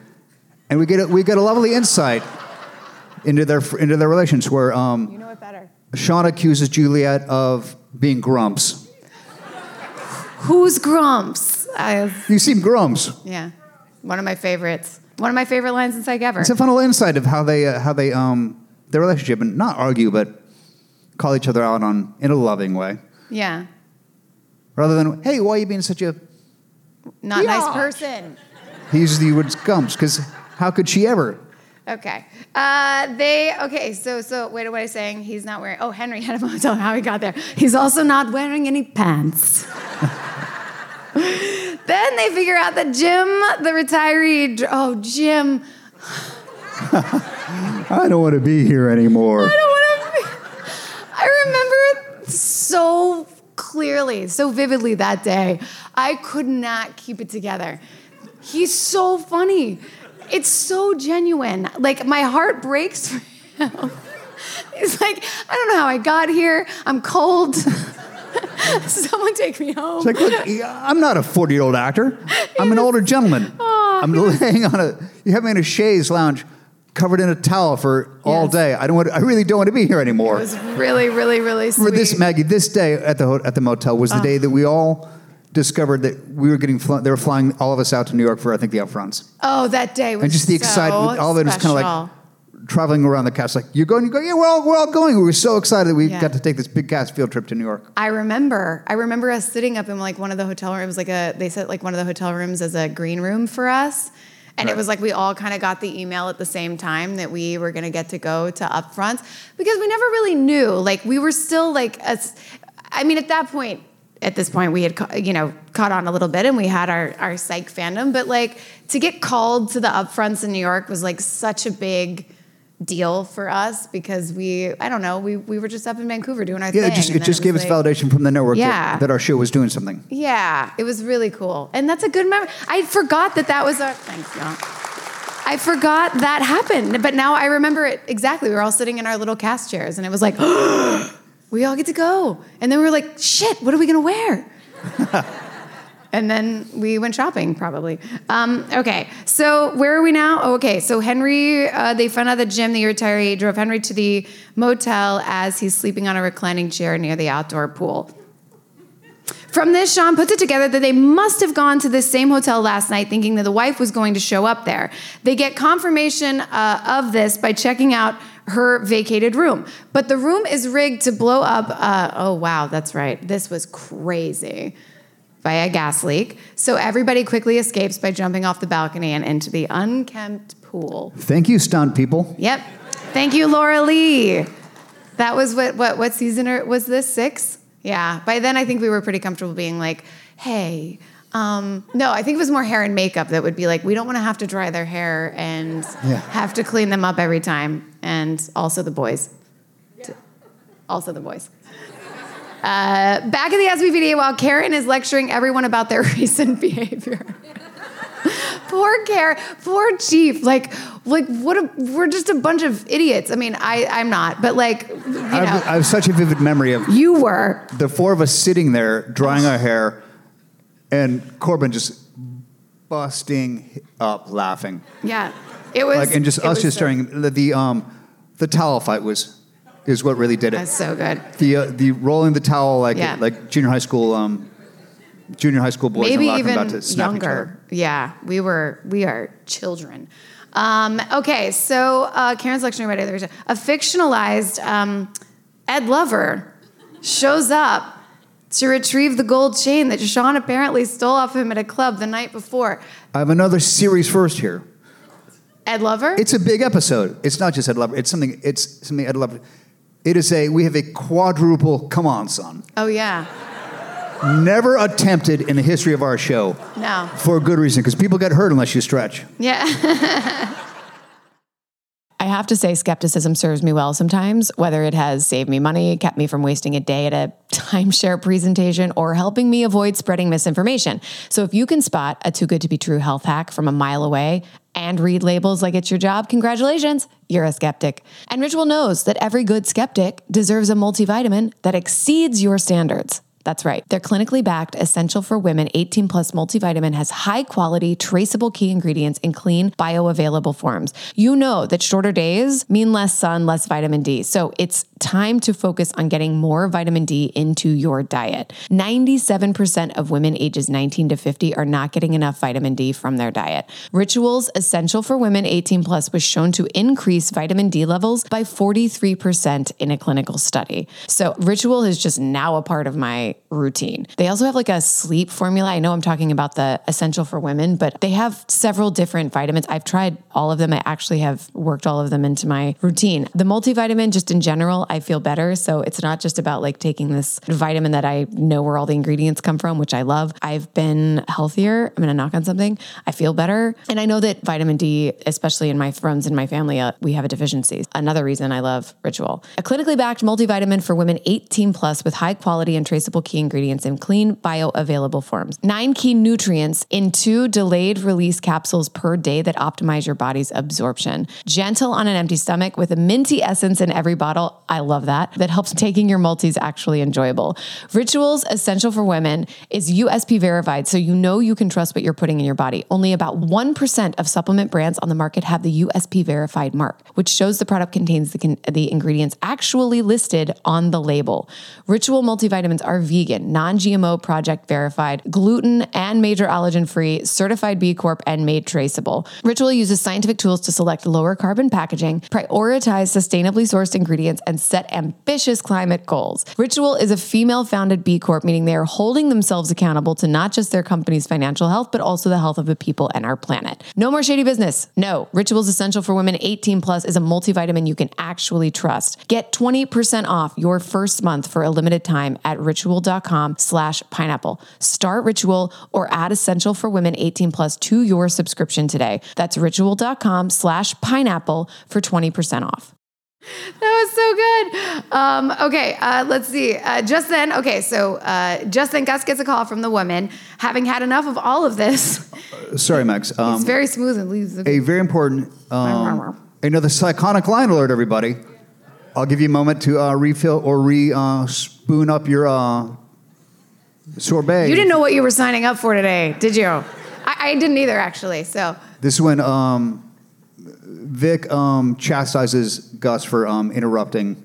and we get a, we get a lovely insight into their into their relations. Where um, You know it better. Shawn accuses Juliet of being grumps. Who's Grumps? I, You seem grumps. yeah, one of my favorites. One of my favorite lines in Psych ever. It's a fun little insight of how they uh, how they um, their relationship and not argue, but call each other out on in a loving way, yeah, rather than hey, why are you being such a not nice person. He uses the words grumps because how could she ever? Okay. Uh, they okay. So so wait. What I saying? He's not wearing. Oh, Henry had a motel. How he got there? He's also not wearing any pants. then they figure out that Jim, the retiree. Oh, Jim. I don't want to be here anymore. I don't want to. Be. I remember it so clearly, so vividly that day. I could not keep it together. He's so funny. It's so genuine. Like my heart breaks for him. He's like, I don't know how I got here. I'm cold. Someone take me home. It's like, look, I'm not a 40 year old actor. I'm an older gentleman. Aw, I'm laying on a, you have me in a chaise lounge covered in a towel for all Yes. day. I don't want, I really don't want to be here anymore. it was really, really, really sweet. For this, Maggie, this day at the, at the motel was the ah. day that we all discovered that we were getting, fl- they were flying all of us out to New York for, I think, the upfronts. oh, that day was And just the so excitement, all of it was kind of like traveling around the cast, like, you're going, you go, yeah, we're all, we're all going. We were so excited that we Yeah. got to take this big cast field trip to New York. I remember. I remember us sitting up in like one of the hotel rooms, like a they set like one of the hotel rooms as a green room for us. And it was like we all kind of got the email at the same time that we were gonna get to go to upfronts because we never really knew. Like we were still like a, I mean, at that point, at this point, we had you know caught on a little bit, and we had our our psych fandom. But like to get called to the upfronts in New York was like such a big deal for us because we I don't know we we were just up in Vancouver doing our Yeah, thing. it just it just gave was us like- validation from the network Yeah. that, that our show was doing something. Yeah, it was really cool, and that's a good memory. I forgot that that was our thanks, y'all. I forgot that happened, but now I remember it exactly. We were all sitting in our little cast chairs, and it was like, we all get to go. And then we were like, shit, what are we gonna wear? and then we went shopping, probably. Um, okay, so where are we now? Oh, okay, so Henry, uh, they found out that Jim, the retiree, drove Henry to the motel as he's sleeping on a reclining chair near the outdoor pool. From this, Sean puts it together that they must have gone to this same hotel last night thinking that the wife was going to show up there. They get confirmation uh, of this by checking out her vacated room. But the room is rigged to blow up. Uh, oh, wow, that's right. This was crazy. By a gas leak. So everybody quickly escapes by jumping off the balcony and into the unkempt pool. Thank you, stunt people. Yep. Thank you, Laura Lee. That was what what what season are- was this? Six? Yeah. By then, I think we were pretty comfortable being like, "Hey." Um, no, I think it was more hair and makeup that would be like, we don't want to have to dry their hair and Yeah. have to clean them up every time. And also the boys. Also the boys. Uh, back in the SBPD, while Karen is lecturing everyone about their recent behavior. poor Karen, poor Chief. Like, like what? A, we're just a bunch of idiots. I mean, I, I'm not, but like, you know, I have, I have such a vivid memory of you were. the four of us sitting there drying our hair, and Corbin just busting up laughing, Yeah, it was. like and just us just so, staring. The, the um the towel fight was is what really did it. That's so good. The uh, the rolling the towel like Yeah. like junior high school um junior high school boys Maybe even about to snap each other. younger. Yeah, we were. We are children. Um, okay, so uh, Karen's lecturing about other a fictionalized um, Ed Lover shows up to retrieve the gold chain that Sean apparently stole off him at a club the night before. I have another series first here. Ed Lover. It's a big episode. It's not just Ed Lover. It's something. It's something Ed Lover. It is a. We have a quadruple. Come on, son. oh yeah. Never attempted in the history of our show No. for a good reason because people get hurt unless you stretch. Yeah. I have to say, skepticism serves me well sometimes, whether it has saved me money, kept me from wasting a day at a timeshare presentation, or helping me avoid spreading misinformation. So if you can spot a too good to be true health hack from a mile away and read labels like it's your job, congratulations, you're a skeptic. And Ritual knows that every good skeptic deserves a multivitamin that exceeds your standards. That's right. Their clinically backed Essential for Women 18 Plus multivitamin has high quality, traceable key ingredients in clean, bioavailable forms. You know that shorter days mean less sun, less vitamin D. So it's time to focus on getting more vitamin D into your diet. 97% of women ages 19 to 50 are not getting enough vitamin D from their diet. Rituals Essential for Women 18 Plus was shown to increase vitamin D levels by 43% in a clinical study. So Ritual is just now a part of my routine. They also have like a sleep formula. I know I'm talking about the Essential for Women, but they have several different vitamins. I've tried all of them. I actually have worked all of them into my routine. The multivitamin, just in general, I feel better. So it's not just about like taking this vitamin that I know where all the ingredients come from, which I love. I've been healthier. I'm going to knock on something. I feel better. And I know that vitamin D, especially in my friends in my family, uh, we have a deficiency. Another reason I love Ritual. A clinically backed multivitamin for women 18 plus with high quality and traceable key ingredients in clean, bioavailable forms. Nine key nutrients in two delayed release capsules per day that optimize your body's absorption. Gentle on an empty stomach with a minty essence in every bottle. I love that. That helps taking your multis actually enjoyable. Rituals Essential for Women is USP verified, so you know you can trust what you're putting in your body. Only about 1% of supplement brands on the market have the USP verified mark, which shows the product contains the, con- the ingredients actually listed on the label. Ritual multivitamins are vegan non GMO, project verified, gluten and major allergen free, certified B Corp, and made traceable. Ritual uses scientific tools to select lower carbon packaging, prioritize sustainably sourced ingredients, and set ambitious climate goals. Ritual is a female founded B Corp, meaning they are holding themselves accountable to not just their company's financial health, but also the health of the people and our planet. No more shady business. No. Ritual's Essential for Women 18 Plus is a multivitamin you can actually trust. Get 20% off your first month for a limited time at ritual.com slash pineapple. Start Ritual or add Essential for Women 18 Plus to your subscription today. That's ritual.com slash pineapple for 20% off. That was so good. Um, okay, uh, let's see. Uh, just then, okay, so uh, just then Gus gets a call from the woman. Having had enough of all of this, Sorry, Max. Um, it's very smooth and leaves a very important, um, another iconic line alert, everybody. I'll give you a moment to uh, refill or re uh, spoon up your uh, sorbet. You didn't know what you were signing up for today, did you? I, I didn't either, actually. So This is when um, Vic um, chastises Gus for um, interrupting.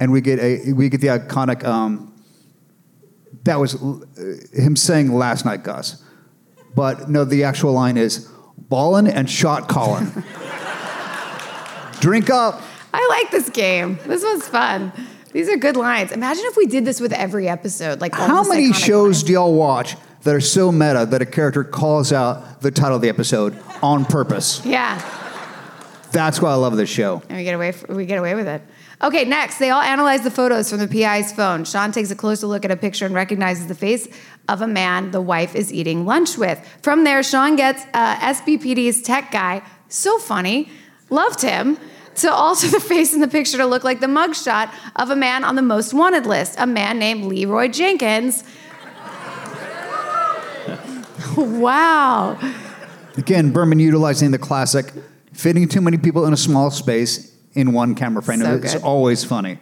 And we get a we get the iconic. Um, that was him saying last night, Gus. But no, the actual line is ballin' and shot callin'. Drink up. I like this game. This was fun. These are good lines. Imagine if we did this with every episode. Like How many shows lines. do y'all watch that are so meta that a character calls out the title of the episode on purpose? Yeah. That's why I love this show. And we get away we get away with it. Okay, next, they all analyze the photos from the PI's phone. Shawn takes a closer look at a picture and recognizes the face of a man the wife is eating lunch with. From there, Shawn gets uh, SBPD's tech guy, so funny, loved him, to alter the face in the picture to look like the mugshot of a man on the most wanted list, a man named Leroy Jenkins. wow. Again, Berman utilizing the classic fitting too many people in a small space in one camera frame. So it's good. always funny.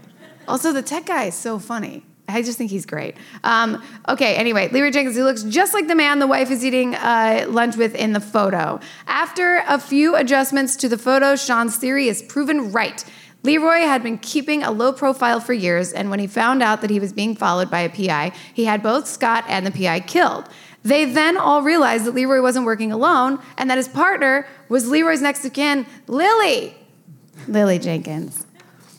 Also, the tech guy is so funny. I just think he's great. Um, okay, anyway, Leroy Jenkins, he looks just like the man the wife is eating uh, lunch with in the photo. After a few adjustments to the photo, Shawn's theory is proven right. Leroy had been keeping a low profile for years, and when he found out that he was being followed by a PI, he had both Scott and the PI killed. They then all realized that Leroy wasn't working alone and that his partner was Leroy's next of kin, Lily. Lily Jenkins.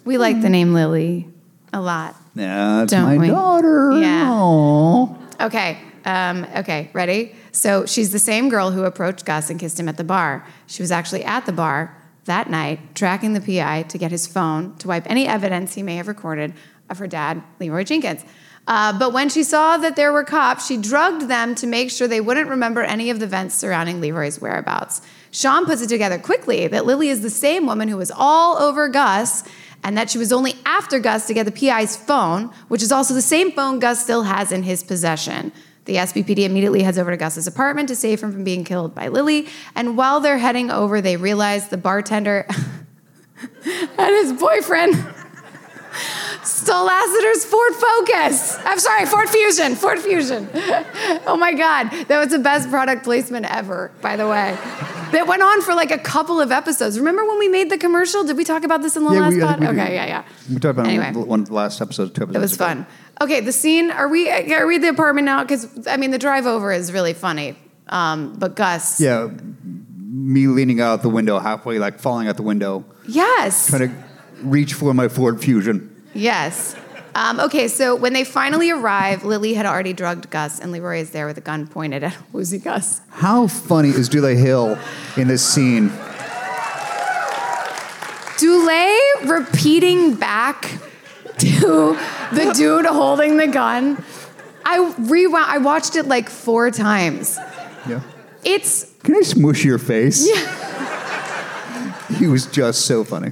We like the name Lily a lot. Yeah, that's Don't my we? daughter. Yeah. Aw. Okay. Um, okay. Ready? So she's the same girl who approached Gus and kissed him at the bar. She was actually at the bar that night, tracking the PI to get his phone to wipe any evidence he may have recorded of her dad, Leroy Jenkins. Uh, but when she saw that there were cops, she drugged them to make sure they wouldn't remember any of the events surrounding Leroy's whereabouts. Shawn puts it together quickly that Lily is the same woman who was all over Gus and that she was only after Gus to get the PI's phone, which is also the same phone Gus still has in his possession. The SBPD immediately heads over to Gus's apartment to save him from being killed by Lily. And while they're heading over, they realize the bartender and his boyfriend stole Lassiter's Ford Focus. I'm sorry, Ford Fusion. Ford Fusion. Oh my God. That was the best product placement ever, by the way. That went on for like a couple of episodes. Remember when we made the commercial? Did we talk about this in the Yeah, last we- I pod? we. Okay, yeah, yeah. We talked about Anyway. one of the last episode, two episodes It was ago. fun. Okay, the scene. Are we? Are we at the apartment now? Because I mean, the drive over is really funny. Um, but Gus. Yeah, me leaning out the window halfway, like falling out the window, Yes. trying to reach for my Ford Fusion. Yes. Um, okay, so when they finally arrive, Lily had already drugged Gus, and Leroy is there with a gun pointed at Woozy Gus. How funny is Dule Hill in this scene? Dulé repeating back to the dude holding the gun. I rewound. I watched it like four times. Yeah. It's Can I smush your face? Yeah. he was just so funny.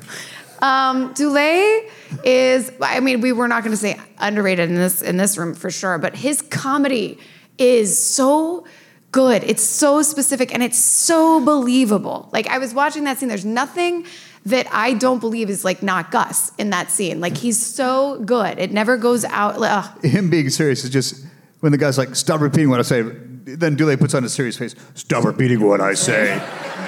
Um, Dulé is, I mean, we were not going to say underrated in this in this room for sure, but his comedy is so good. It's so specific and it's so believable. Like I was watching that scene. There's nothing that I don't believe is like not Gus in that scene. Like he's so good. It never goes out. Ugh. Him being serious is just when the guy's like, "Stop repeating what I say." Then Dule puts on a serious face. Stop repeating what I say.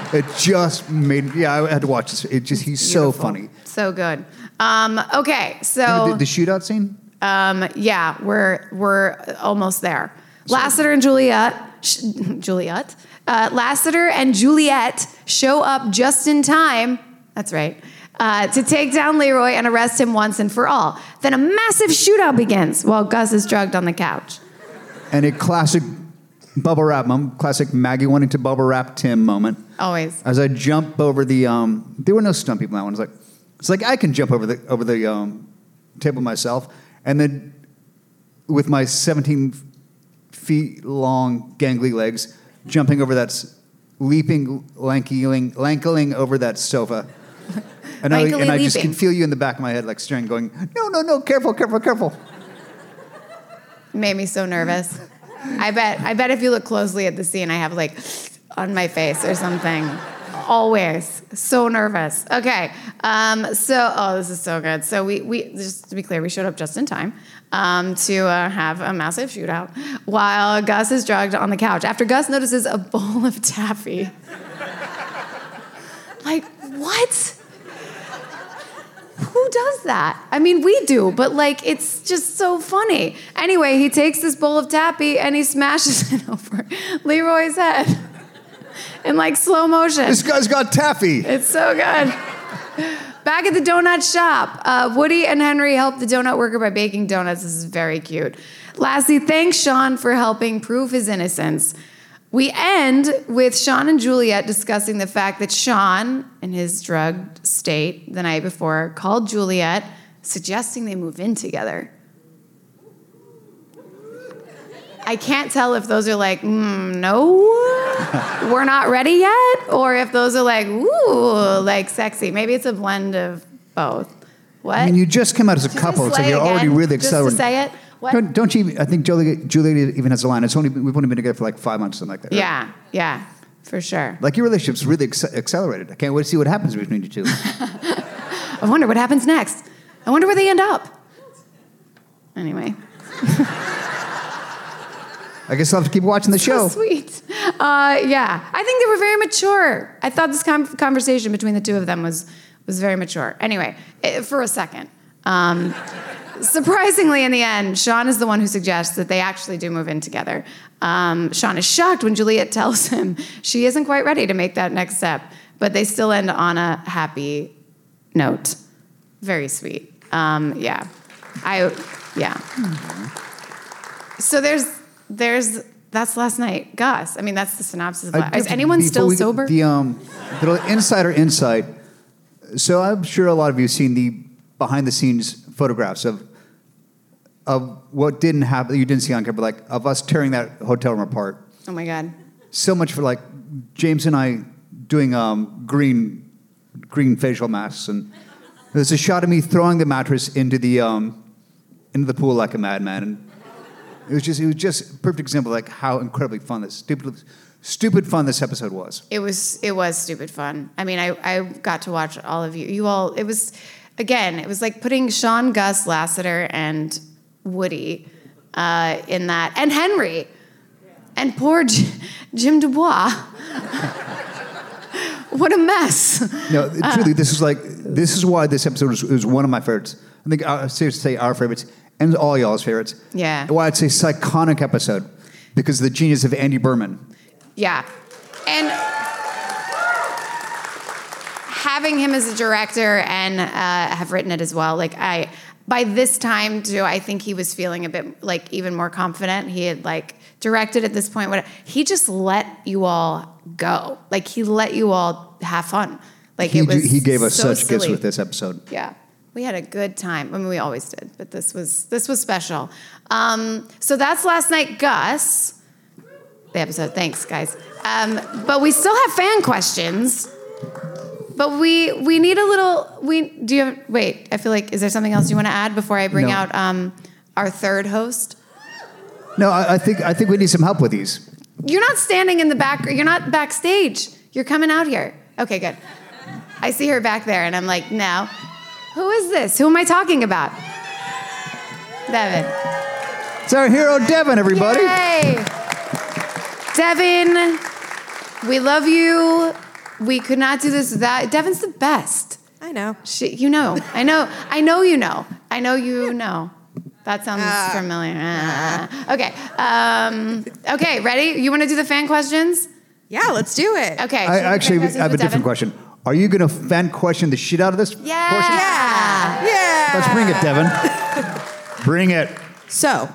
it just made. Yeah, I had to watch this. It just he's so funny. So good. Um, okay, so the, the shootout scene. Um, yeah, we're we're almost there. Lassiter and Juliet, sh- Juliet, uh, Lassiter and Juliet show up just in time. That's right. Uh, to take down Leroy and arrest him once and for all. Then a massive shootout begins while Gus is drugged on the couch. and a classic bubble wrap moment, classic Maggie wanting to bubble wrap Tim moment. Always. As I jump over the, um, there were no stunt people in that one. It's like, it's like I can jump over the over the um, table myself, and then with my 17 feet long gangly legs, jumping over that, s- leaping, lankying, lankling over that sofa. And I, Lankily and I just leaping. can feel you in the back of my head, like staring, going, no, no, no, careful, careful, careful. Made me so nervous. I bet. I bet if you look closely at the scene, I have like on my face or something. Always so nervous. Okay. Um, so, oh, this is so good. So we we just to be clear, we showed up just in time um, to uh, have a massive shootout while Gus is drugged on the couch. After Gus notices a bowl of taffy. like what? Who does that? I mean, we do, but like it's just so funny. Anyway, he takes this bowl of taffy and he smashes it over Leroy's head in like slow motion. This guy's got taffy. It's so good. Back at the donut shop, uh, Woody and Henry help the donut worker by baking donuts. This is very cute. Lastly, thanks Shawn for helping prove his innocence. We end with Shawn and Juliet discussing the fact that Shawn, in his drugged state the night before, called Juliet, suggesting they move in together. I can't tell if those are like, mm, no, we're not ready yet, or if those are like, ooh, like sexy. Maybe it's a blend of both. What? I mean, you just came out as a Just couple, so you're already again, really just excited. to say it. What? Don't, don't you? I think Julia, Julia even has a line. It's only we've only been together for like five months, something like that. right? Yeah, yeah, for sure. Like your relationship's really acce- accelerated. I can't wait to see what happens between you two. I wonder what happens next. I wonder where they end up. Anyway, I guess I'll have to keep watching the show. so sweet. Uh, yeah, I think they were very mature. I thought this com- conversation between the two of them was was very mature. Anyway, eh, for a second. Um, surprisingly, in the end, Shawn is the one who suggests that they actually do move in together. Um, Shawn is shocked when Juliet tells him she isn't quite ready to make that next step, but they still end on a happy note. Very sweet. Um, yeah, I yeah. So there's there's that's last night, Gus. I mean, that's the synopsis. Of last. Is anyone still we sober? The um, little insider insight. So I'm sure a lot of you have seen the behind the scenes photographs of of what didn't happen. You didn't see on camera, like of us tearing that hotel room apart. oh my god. so much for like James and I doing um, green green facial masks, and there's a shot of me throwing the mattress into the um, into the pool like a madman, and it was just it was just a perfect example of like how incredibly fun this stupid stupid fun this episode was. It was it was stupid fun. I mean, I I got to watch all of you. You all. It was again. It was like putting Shawn, Gus, Lassiter, and Woody uh, in that, and Henry, and poor J- Jim Dubois. what a mess. No, truly, this is like this is why this episode is, is one of my favorites. I think uh, seriously say our favorites and all y'all's favorites. Yeah. Why I'd say psychonic episode because of the genius of Andy Berman. Yeah. And having him as a director and uh, have written it as well, like I, by this time too, I think he was feeling a bit like even more confident. He had like directed at this point. What he just let you all go. Like he let you all have fun. Like He, it was. he gave us so such gifts with this episode. Yeah. We had a good time. I mean, we always did, but this was this was special. Um, so that's last night, Gus. The episode. Thanks, guys. Um, but we still have fan questions. But we we need a little. We do you have, wait? I feel like is there something else you want to add before I bring No. out um, our third host? No, I, I think I think we need some help with these. You're not standing in the back. You're not backstage. You're coming out here. Okay, good. I see her back there, and I'm like, no. Who is this? Who am I talking about? Devin. It's our hero Devin, everybody. Yay! Devin, we love you. We could not do this without Devin's the best. I know. She, you know, I know, I know you know. I know you know. That sounds Ah. familiar. Ah. Okay. Um, okay, ready? You want to do the fan questions? Yeah, let's do it. Okay. I should we do actually fan questions have a with different question. Are you going to fan question the shit out of this? Yeah. portion? Yeah. Let's bring it, Devin. bring it. So,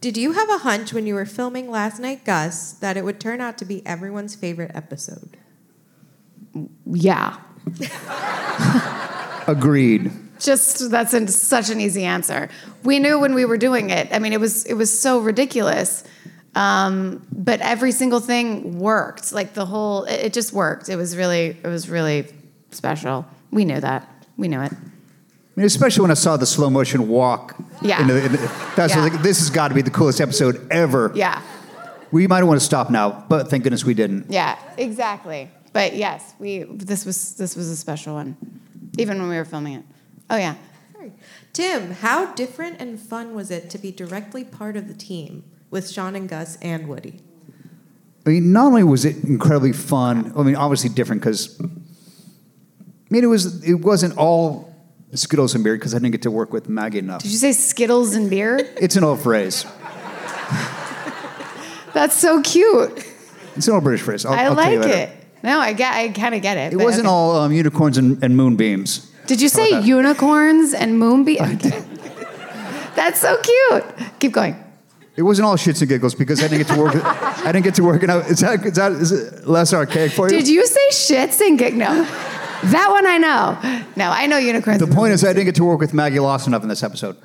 did you have a hunch when you were filming Last Night Gus that it would turn out to be everyone's favorite episode? Yeah. Agreed. Just that's an, such an easy answer. We knew when we were doing it. I mean, it was it was so ridiculous, um, but every single thing worked. Like the whole, it, it just worked. It was really, it was really special. We knew that. We knew it. I mean, especially when I saw the slow motion walk. Yeah. into the- in the- that's Yeah. like, this has got to be the coolest episode ever. Yeah, We might want to stop now, but thank goodness we didn't. yeah, exactly. But yes, we this was this was a special one, even when we were filming it. Oh yeah. Tim, how different and fun was it to be directly part of the team with Shawn and Gus and Woody? I mean, not only was it incredibly fun. I mean, obviously different because. I mean, it was. It wasn't all Skittles and beer because I didn't get to work with Maggie enough. Did you say Skittles and beer? It's an old phrase. That's so cute. It's an old British phrase. I'll, I I'll tell you like later. it. No, I get. I kind of get it. It wasn't okay. all um, unicorns and, and moonbeams. Did you How say unicorns and moonbeams? That's so cute. Keep going. It wasn't all shits and giggles because I didn't get to work. I didn't get to work. And I, is that is that is it less archaic for you? Did you say shits and gig? No, that one I know. No, I know unicorns. The point is, I didn't get to work with Maggie Lawson enough in this episode.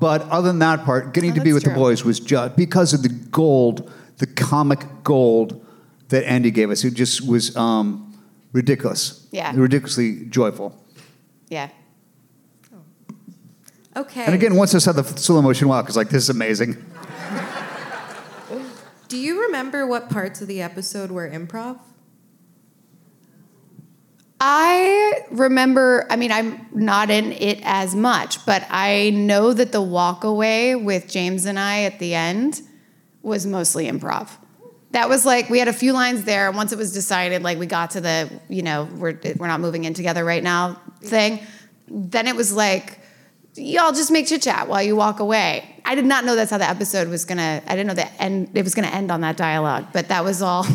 But other than that part, getting Oh, to be that's with the boys was just because of the gold, the comic gold that Andy gave us. It just was um, ridiculous. Yeah. Ridiculously joyful. Yeah. Okay. And again, once I saw the slow motion walk, I was like, this is amazing. Do you remember what parts of the episode were improv? I remember, I mean, I'm not in it as much, but I know that the walk away with James and I at the end was mostly improv. That was like, we had a few lines there. and Once it was decided, like, we got to the, you know, we're, we're not moving in together right now thing, then it was like, y'all just make chit chat while you walk away. I did not know that's how the episode was gonna, I didn't know that end, it was gonna end on that dialogue, but that was all.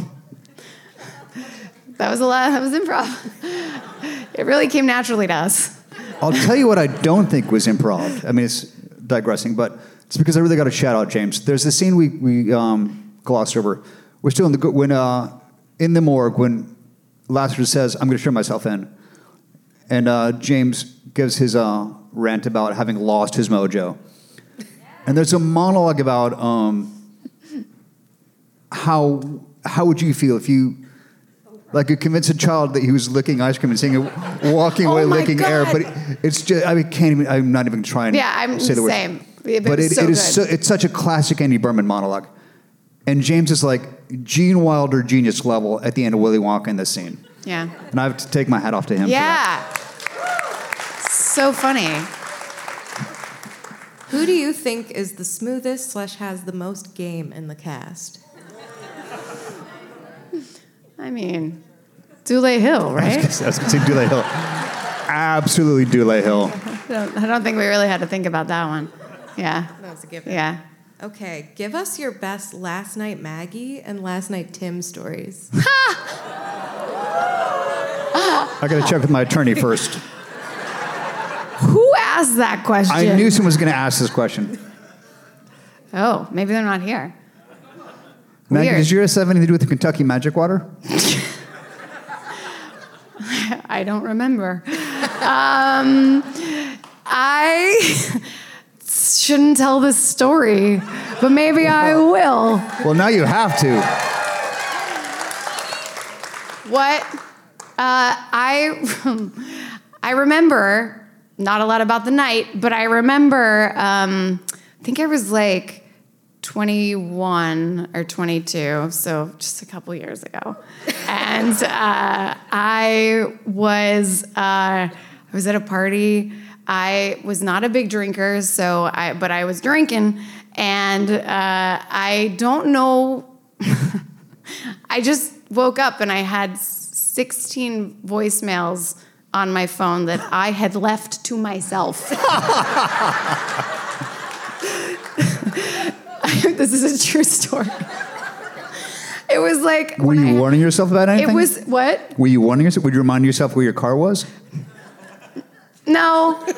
That was a lot. That was improv. It really came naturally to us. I'll tell you what I don't think was improv. I mean, it's digressing, but it's because I really got to shout out James. There's this scene we, we um, glossed over. We're still in the, when, uh, in the morgue when Lazarus says, I'm going to turn myself in. And uh, James gives his uh, rant about having lost his mojo. And there's a monologue about um, how, how would you feel if you like you convince a child that he was licking ice cream and seeing it, walking away Oh licking air, but it, it's just I can't even. I'm not even trying. Yeah, I'm to say the same. It But it, so it is so, it's such a classic Andy Berman monologue, and James is like Gene Wilder genius level at the end of Willy Wonka in this scene, Yeah. and I have to take my hat off to him. Yeah. So funny. Who do you think is the smoothest slash has the most game in the cast? I mean, Dule Hill, right? I was going to say Dule Hill. Absolutely Dule Hill. I don't, I don't think we really had to think about that one. Yeah. That was a given. Yeah. Okay, give us your best last night Maggie and last night Tim stories. I got to check with my attorney first. Asked that question? I knew someone was going to ask this question. Oh, maybe they're not here. Maggie, Weird. does yours have anything to do with the Kentucky Magic Water? I don't remember. um, I shouldn't tell this story, but maybe I will. Well, now you have to. What? I I remember not a lot about the night, but I remember um, I think I was like 21 or 22, so just a couple years ago, and uh, I was uh, I was at a party. I was not a big drinker, so I but I was drinking, and uh, I don't know. I just woke up and I had 16 voicemails on my phone that I had left to myself. this is a true story. It was like Were you I- warning yourself about anything? It was what? Were you warning yourself? Would you remind yourself where your car was? No.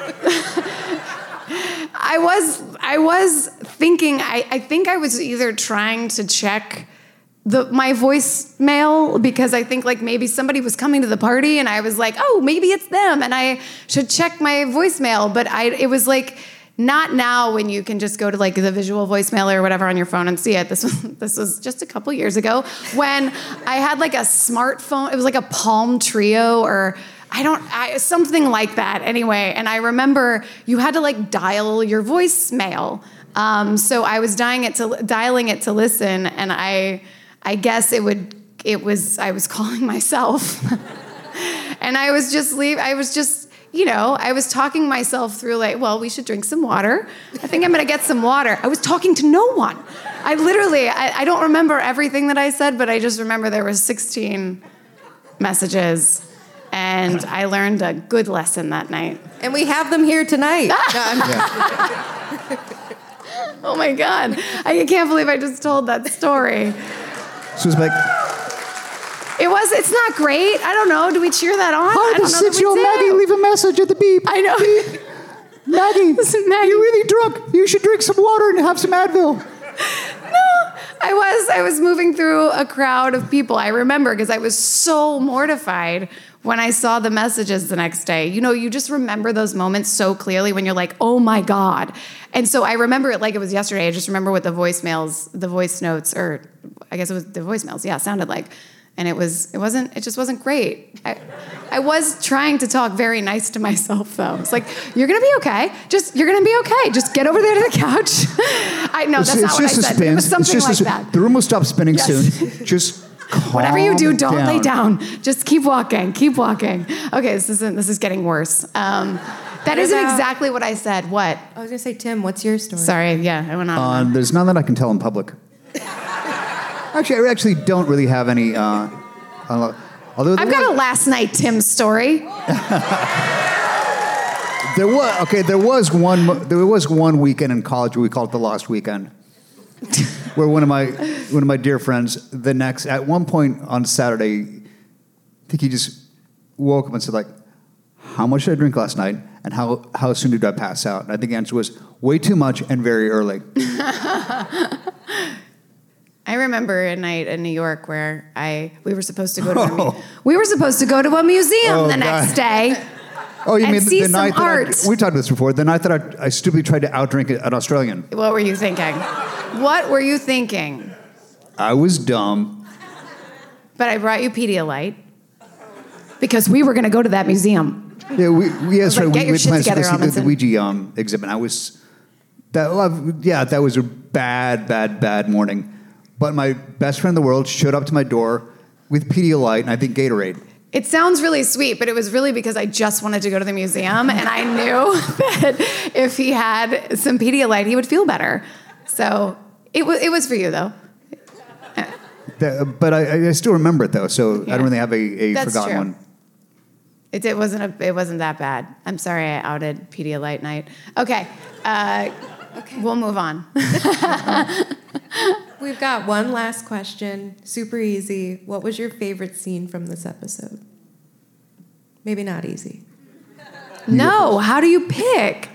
I was I was thinking I, I think I was either trying to check the my voicemail because I think like maybe somebody was coming to the party and I was like, oh, maybe it's them and I should check my voicemail. But I it was like not now when you can just go to like the visual voicemail or whatever on your phone and see it. This was this was just a couple years ago when I had like a smartphone. It was like a Palm Treo or I don't I, something like that anyway. And I remember you had to like dial your voicemail. Um, so I was dying it to dialing it to listen, and I I guess it would it was I was calling myself, and I was just leave I was just you know I was talking myself through like well we should drink some water. I think I'm gonna get some water. I was talking to no one. I literally I, I don't remember everything that I said, but I just remember there were 16 messages. And I learned a good lesson that night. And we have them here tonight. No, Oh my God. I can't believe I just told that story. So it's like, It was, it's not great. I don't know. Do we cheer that on? I don't know that we leave a message at the beep. I know. Maggie, Listen, Maggie. you're really drunk. You should drink some water and have some Advil. No, I was I was moving through a crowd of people. I remember because I was so mortified when I saw the messages the next day. You know, you just remember those moments so clearly when you're like, "Oh my god." And so I remember it like it was yesterday. I just remember what the voicemails, the voice notes or I guess it was the voicemails, yeah, sounded like. And it was it wasn't it just wasn't great. I, I was trying to talk very nice to myself though. It's like, "You're going to be okay. Just you're to be okay. Just get over there to the couch." I know that's not what I said. It was something it's just like that. The room will stop spinning Yes. soon. Just Whatever you do, don't down. lay down. Just keep walking. Keep walking. Okay, this isn't. This is getting worse. Um, that isn't about- exactly what I said. What? I was gonna say, Tim, what's your story? Sorry. Yeah, I went on. Uh, there's none that I can tell in public. actually, I actually don't really have any. Uh, although I've got a last night Tim story. there was okay. There was one. There was one weekend in college where we called it the Lost Weekend, where one of my one of my dear friends the next at one point on Saturday, I think he just woke up and said like, "How much did I drink last night?" And how, how soon did I pass out? And I think the answer was way too much and very early. I remember a night in New York where I we were supposed to go to a mu- oh. we were supposed to go to a museum Oh, the next God. day. Oh, you mean the some night that. I, we talked about this before? The night that I, I stupidly tried to outdrink an Australian. What were you thinking? What were you thinking? I was dumb. But I brought you Pedialyte because we were going to go to that museum. Yeah, we, we yes, right. get we, we planned to see the, the Ouija um, exhibit. I was that. well, Yeah, that was a bad, bad, bad morning. But my best friend in the world showed up to my door with Pedialyte and I think Gatorade. It sounds really sweet, but it was really because I just wanted to go to the museum and I knew that if he had some Pedialyte, he would feel better. So it was, it was for you, though. That- but I, I still remember it though, so I don't really have a, a That's forgotten true. one. It, it wasn't a, it wasn't that bad. I'm sorry I outed Pedialyte night. Okay, uh, we'll move on. We've got one last question. Super easy. What was your favorite scene from this episode? Maybe not easy. no, how do you pick?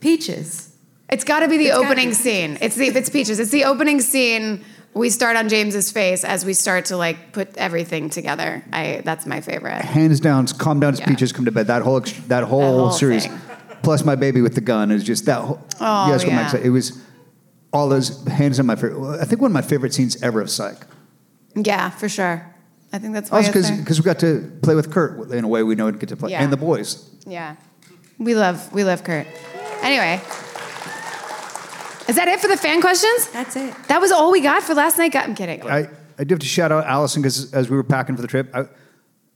Peaches. It's got to be the It's opening be. scene. It's the if it's peaches. It's the opening scene. We start on James's face as we start to like put everything together. I that's my favorite. Hands down, calm down, Yeah. peaches come to bed. That whole that whole, whole series, thing. plus my baby with the gun is just that. Whole, Oh, yes, what yeah. Mike said. It was all those hands down my favorite. I think one of my favorite scenes ever of Psych. Yeah, for sure. I think that's why Also, it's because we got to play with Kurt in a way we know we get to play, Yeah. and the boys. Yeah. We love we love Kurt. Anyway. Is that it for the fan questions? That's it. That was all we got for last night. I'm kidding. I, I do have to shout out Allison because as we were packing for the trip, I,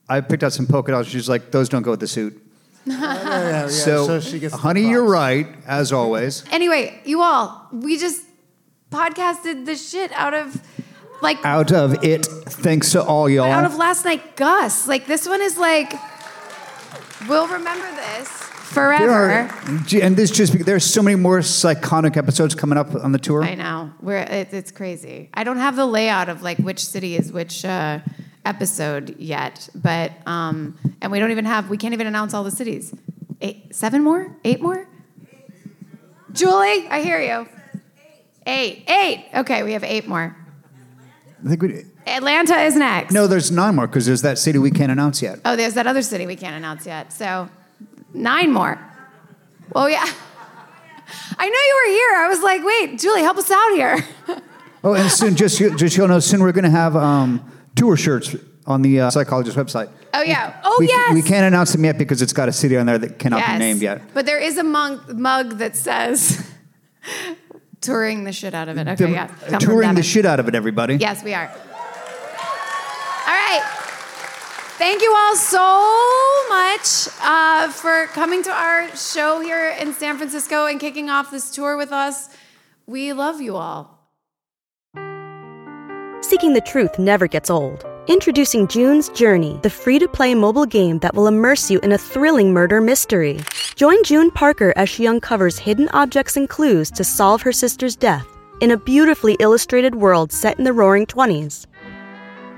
I picked out some polka dots. She's like, those don't go with the suit. Oh, yeah, yeah, so, she gets the honey, props. you're right, as always. Anyway, you all, we just podcasted the shit out of like Out of it, thanks to all y'all. out of last night Gus. Like this one is like we'll remember this There forever. are, and this just there's so many more psychotic episodes coming up on the tour. I know. We're it, it's crazy. I don't have the layout of like which city is which uh, episode yet, but um, and we don't even have. We can't even announce all the cities. Eight, seven more, eight more. Julie, I hear you. Eight, eight. Okay, we have eight more. I think we, Atlanta is next. no, there's nine more because there's that city we can't announce yet. Oh, there's that other city we can't announce yet. So nine more. Oh yeah. I know you were here. I was like, wait, Julie, help us out here. Oh, and soon, just just you'll know, soon we're going to have um, tour shirts on the uh, psychologist website. Oh yeah. Oh we, yes. we can't announce them yet because it's got a city on there that cannot Yes. be named yet. But there is a mug, mug that says touring the shit out of it. Okay, The- yeah. Come touring the shit out of it, everybody. Yes, we are. All right. Thank you all so much uh, for coming to our show here in San Francisco and kicking off this tour with us. We love you all. Seeking the truth never gets old. Introducing June's Journey, the free to play mobile game that will immerse you in a thrilling murder mystery. Join June Parker as she uncovers hidden objects and clues to solve her sister's death in a beautifully illustrated world set in the roaring 20s.